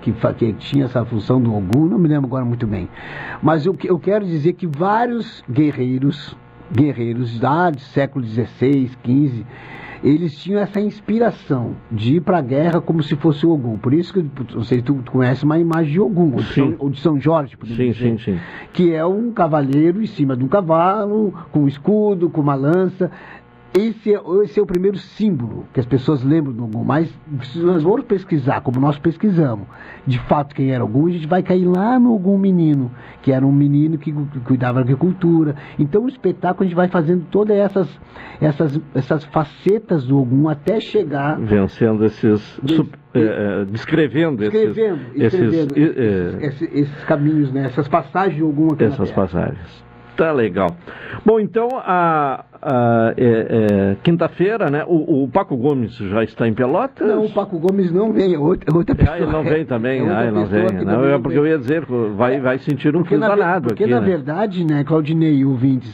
que, que tinha essa função do Ogum, não me lembro agora muito bem. Mas eu, que- eu quero dizer que vários guerreiros, guerreiros lá do século XVI, XV, eles tinham essa inspiração de ir para a guerra como se fosse o Ogum. Por isso que, não sei se tu, tu conhece uma imagem de Ogum, ou de, São, ou de São Jorge, por Sim, sim, sim. que é um cavaleiro em cima de um cavalo, com um escudo, com uma lança. Esse é, esse é o primeiro símbolo que as pessoas lembram do Ogum. Mas se nós vamos pesquisar, como nós pesquisamos, de fato quem era Ogum, a gente vai cair lá no Ogum menino, que era um menino que cu- cuidava da agricultura. Então o espetáculo a gente vai fazendo todas essas, essas, essas facetas do Ogum até chegar Vencendo esses. sup- é, é, descrevendo, escrevendo, esses. escrevendo esses, é, esses, esses caminhos, né? essas passagens de Ogum aqui essas passagens. Tá legal. Bom, então, a, a- é- é, quinta-feira, né? O, o Paco Gomes já está em Pelotas? Não, o Paco Gomes não vem, é outra, é outra pessoa. Ah, ele não vem também? É ah, ele não vem. Não, também é não porque eu ia dizer, vai, vai sentir um Porque, ver- danado porque aqui, na né? verdade, né, Claudinei ouvintes,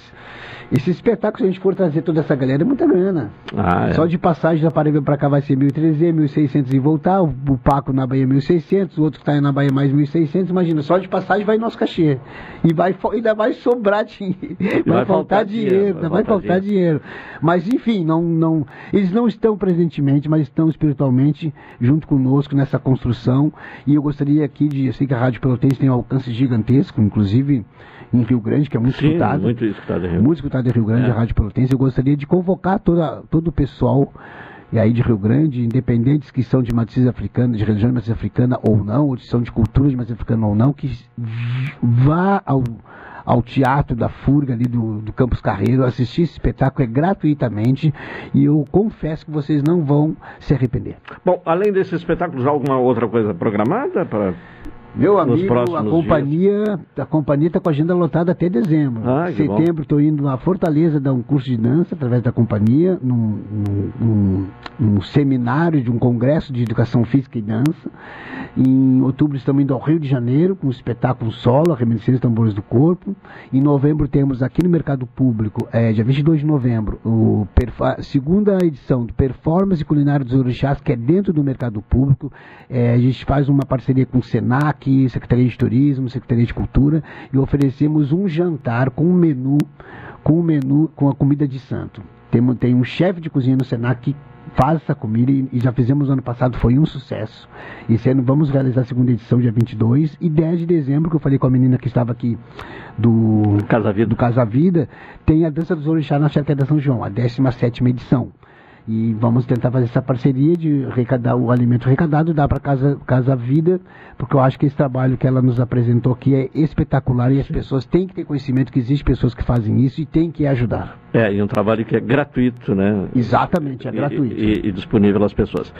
esse espetáculo, se a gente for trazer toda essa galera, é muita grana. Ah, é. Só de passagem da Paraíba pra cá vai ser 1.300, 1.600 e voltar, o, o Paco na Bahia 1.600, o outro que tá aí na Bahia mais 1.600, imagina, só de passagem vai nosso cachê. E vai, ainda vai sobrar dinheiro, vai, vai faltar dinheiro, dinheiro, vai vai faltar faltar dinheiro. Mas enfim, não, não, eles não estão presentemente, mas estão espiritualmente junto conosco nessa construção. E eu gostaria aqui de, eu sei que a Rádio Pelotense tem um alcance gigantesco, inclusive em Rio Grande, que é muito Sim, escutado. muito escutado em Rio. Muito escutado em Rio Grande, É. a Rádio Pelotense. Eu gostaria de convocar toda, todo o pessoal e aí de Rio Grande, independentes que são de matriz africana, de religião de matriz africana ou não, ou são de cultura de matriz africana ou não, que vá ao, ao teatro da Furga ali do, do Campos Carreiro, assistir esse espetáculo é gratuitamente e eu confesso que vocês não vão se arrepender. Bom, além desses espetáculos, há alguma outra coisa programada para Meu amigo, a companhia, dias. a companhia está com a agenda lotada até dezembro. Ah, Setembro estou indo a Fortaleza dar um curso de dança através da companhia, num, num, num, seminário de um congresso de educação física e dança. Em outubro estamos indo ao Rio de Janeiro com um espetáculo solo, a Reminiscência Tambores do Corpo. Em novembro temos aqui no Mercado Público, é, dia 22 de novembro, o a segunda edição do Performance Culinária dos Orixás, que é dentro do Mercado Público. É, a gente faz uma parceria com o Senac, Secretaria de Turismo, Secretaria de Cultura, e oferecemos um jantar com um menu, com um menu com a comida de santo. Tem, tem um chefe de cozinha no Senac que faz essa comida e, e, já fizemos ano passado, foi um sucesso. Esse ano vamos realizar a segunda edição, dia 22 e 10 de dezembro, que eu falei com a menina que estava aqui do Casa Vida, do Casa Vida tem a Dança dos Orixás na Charqueada São João, a 17 edição. E vamos tentar fazer essa parceria de arrecadar o alimento arrecadado, dar para casa, casa Vida, porque eu acho que esse trabalho que ela nos apresentou aqui é espetacular e as pessoas têm que ter conhecimento que existem pessoas que fazem isso e têm que ajudar. É, e um trabalho que é gratuito, né? Exatamente, é gratuito. E, e, e disponível às pessoas.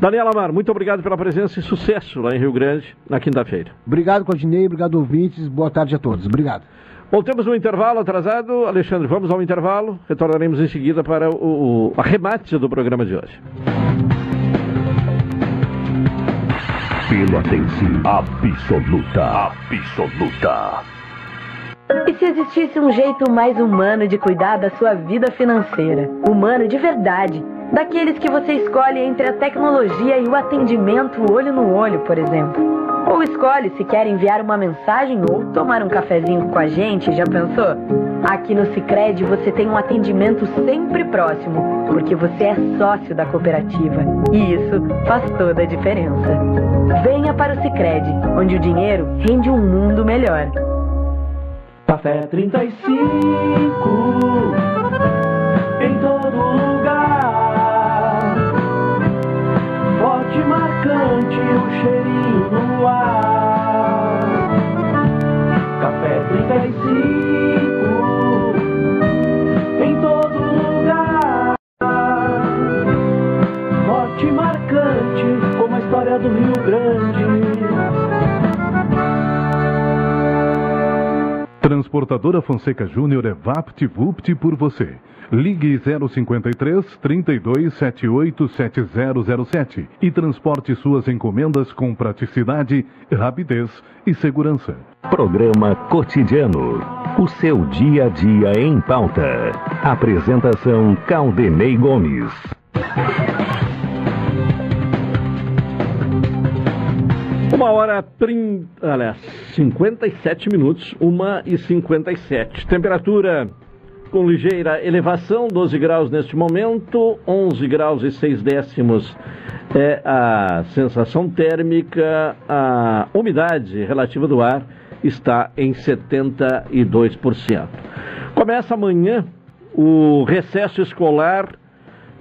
Daniela Amar, muito obrigado pela presença e sucesso lá em Rio Grande na quinta-feira. Obrigado, Claudinei, obrigado, ouvintes. Boa tarde a todos. Obrigado. Bom, temos um intervalo atrasado. Alexandre, vamos ao intervalo. Retornaremos em seguida para o, o arremate do programa de hoje. Pela absoluta, absoluta. E se existisse um jeito mais humano de cuidar da sua vida financeira? Humano de verdade. Daqueles que você escolhe entre a tecnologia e o atendimento olho no olho, por exemplo. Ou escolhe se quer enviar uma mensagem ou tomar um cafezinho com a gente, já pensou? Aqui no Sicredi você tem um atendimento sempre próximo, porque você é sócio da cooperativa. E isso faz toda a diferença. Venha para o Sicredi, onde o dinheiro rende um mundo melhor. Café 35 em todo lugar. Forte marcante o cheirinho no ar. Café 35 em todo lugar. Forte marcante como a história do Rio Grande. Transportadora Fonseca Júnior é VaptVupt por você. Ligue 053 3278 7007 e transporte suas encomendas com praticidade, rapidez e segurança. Programa Cotidiano. O seu dia a dia em pauta. Apresentação Caldenei Gomes. Uma hora trinta, aliás, 57 minutos, uma e 57. Temperatura com ligeira elevação, 12 graus neste momento, 11 graus e 6 décimos é a sensação térmica, a umidade relativa do ar está em 72%. Começa amanhã o recesso escolar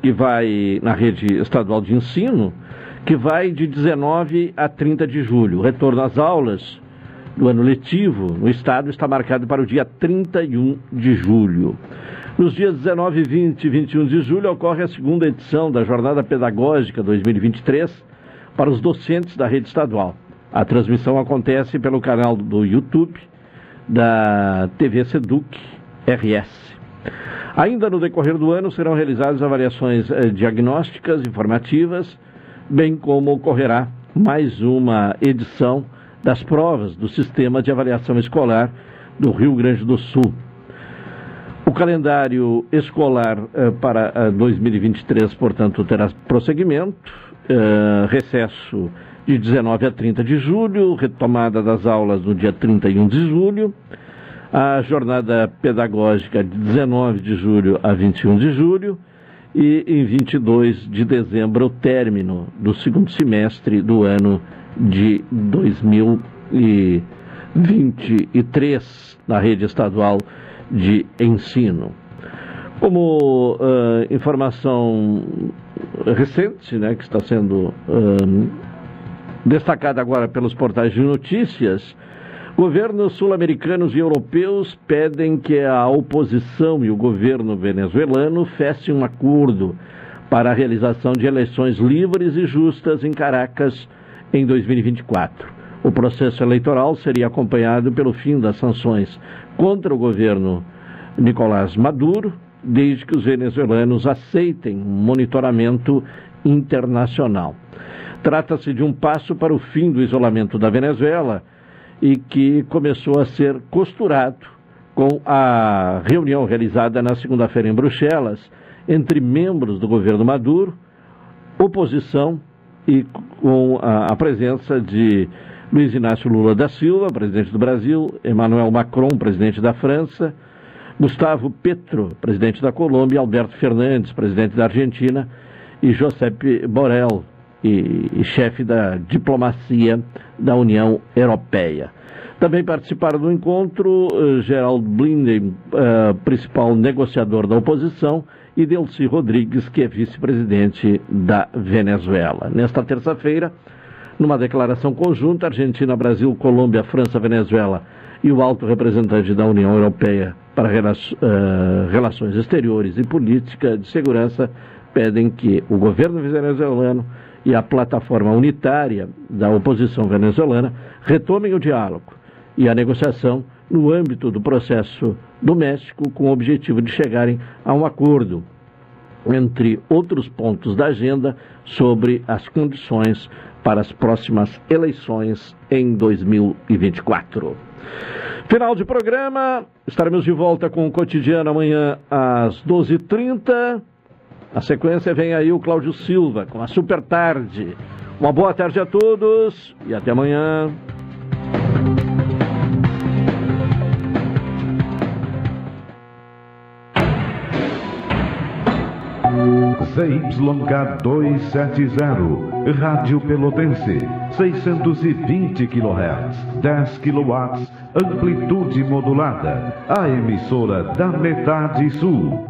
que vai na rede estadual de ensino que vai de 19 a 30 de julho. O retorno às aulas do ano letivo no estado está marcado para o dia 31 de julho. Nos dias 19, 20 e 21 de julho ocorre a segunda edição da Jornada Pedagógica 2023 para os docentes da rede estadual. A transmissão acontece pelo canal do YouTube da TV Seduc RS. Ainda no decorrer do ano serão realizadas avaliações eh, diagnósticas informativas bem como ocorrerá mais uma edição das provas do Sistema de Avaliação Escolar do Rio Grande do Sul. O calendário escolar eh, para eh, 2023, portanto, terá prosseguimento, eh, recesso de 19 a 30 de julho, retomada das aulas no dia 31 de julho, a jornada pedagógica de 19 de julho a 21 de julho, e em 22 de dezembro o término do segundo semestre do ano de 2023 na rede estadual de ensino. Como uh, informação recente, né, que está sendo destacada agora pelos portais de notícias, Governos sul-americanos e europeus pedem que a oposição e o governo venezuelano fechem um acordo para a realização de eleições livres e justas em Caracas em 2024. O processo eleitoral seria acompanhado pelo fim das sanções contra o governo Nicolás Maduro, desde que os venezuelanos aceitem monitoramento internacional. Trata-se de um passo para o fim do isolamento da Venezuela e que começou a ser costurado com a reunião realizada na segunda-feira em Bruxelas entre membros do governo Maduro, oposição e com a, presença de Luiz Inácio Lula da Silva, presidente do Brasil, Emmanuel Macron, presidente da França, Gustavo Petro, presidente da Colômbia, Alberto Fernandes, presidente da Argentina, e Josep Borrell, e, e chefe da diplomacia da União Europeia. Também participaram do encontro uh, Gerald Blinden, uh, principal negociador da oposição, e Delcy Rodrigues, que é vice-presidente da Venezuela. Nesta terça-feira, numa declaração conjunta, Argentina, Brasil, Colômbia, França, Venezuela e o alto representante da União Europeia para uh, Relações Exteriores e Política de Segurança pedem que o governo venezuelano e a plataforma unitária da oposição venezuelana retomem o diálogo e a negociação no âmbito do processo do México com o objetivo de chegarem a um acordo entre outros pontos da agenda sobre as condições para as próximas eleições em 2024. Final de programa, estaremos de volta com o cotidiano amanhã às 12h30. A sequência vem aí o Cláudio Silva com a Super Tarde. Uma boa tarde a todos e até amanhã. ZYK 270, Rádio Pelotense, 620 kHz, 10 kW, amplitude modulada, a emissora da metade sul.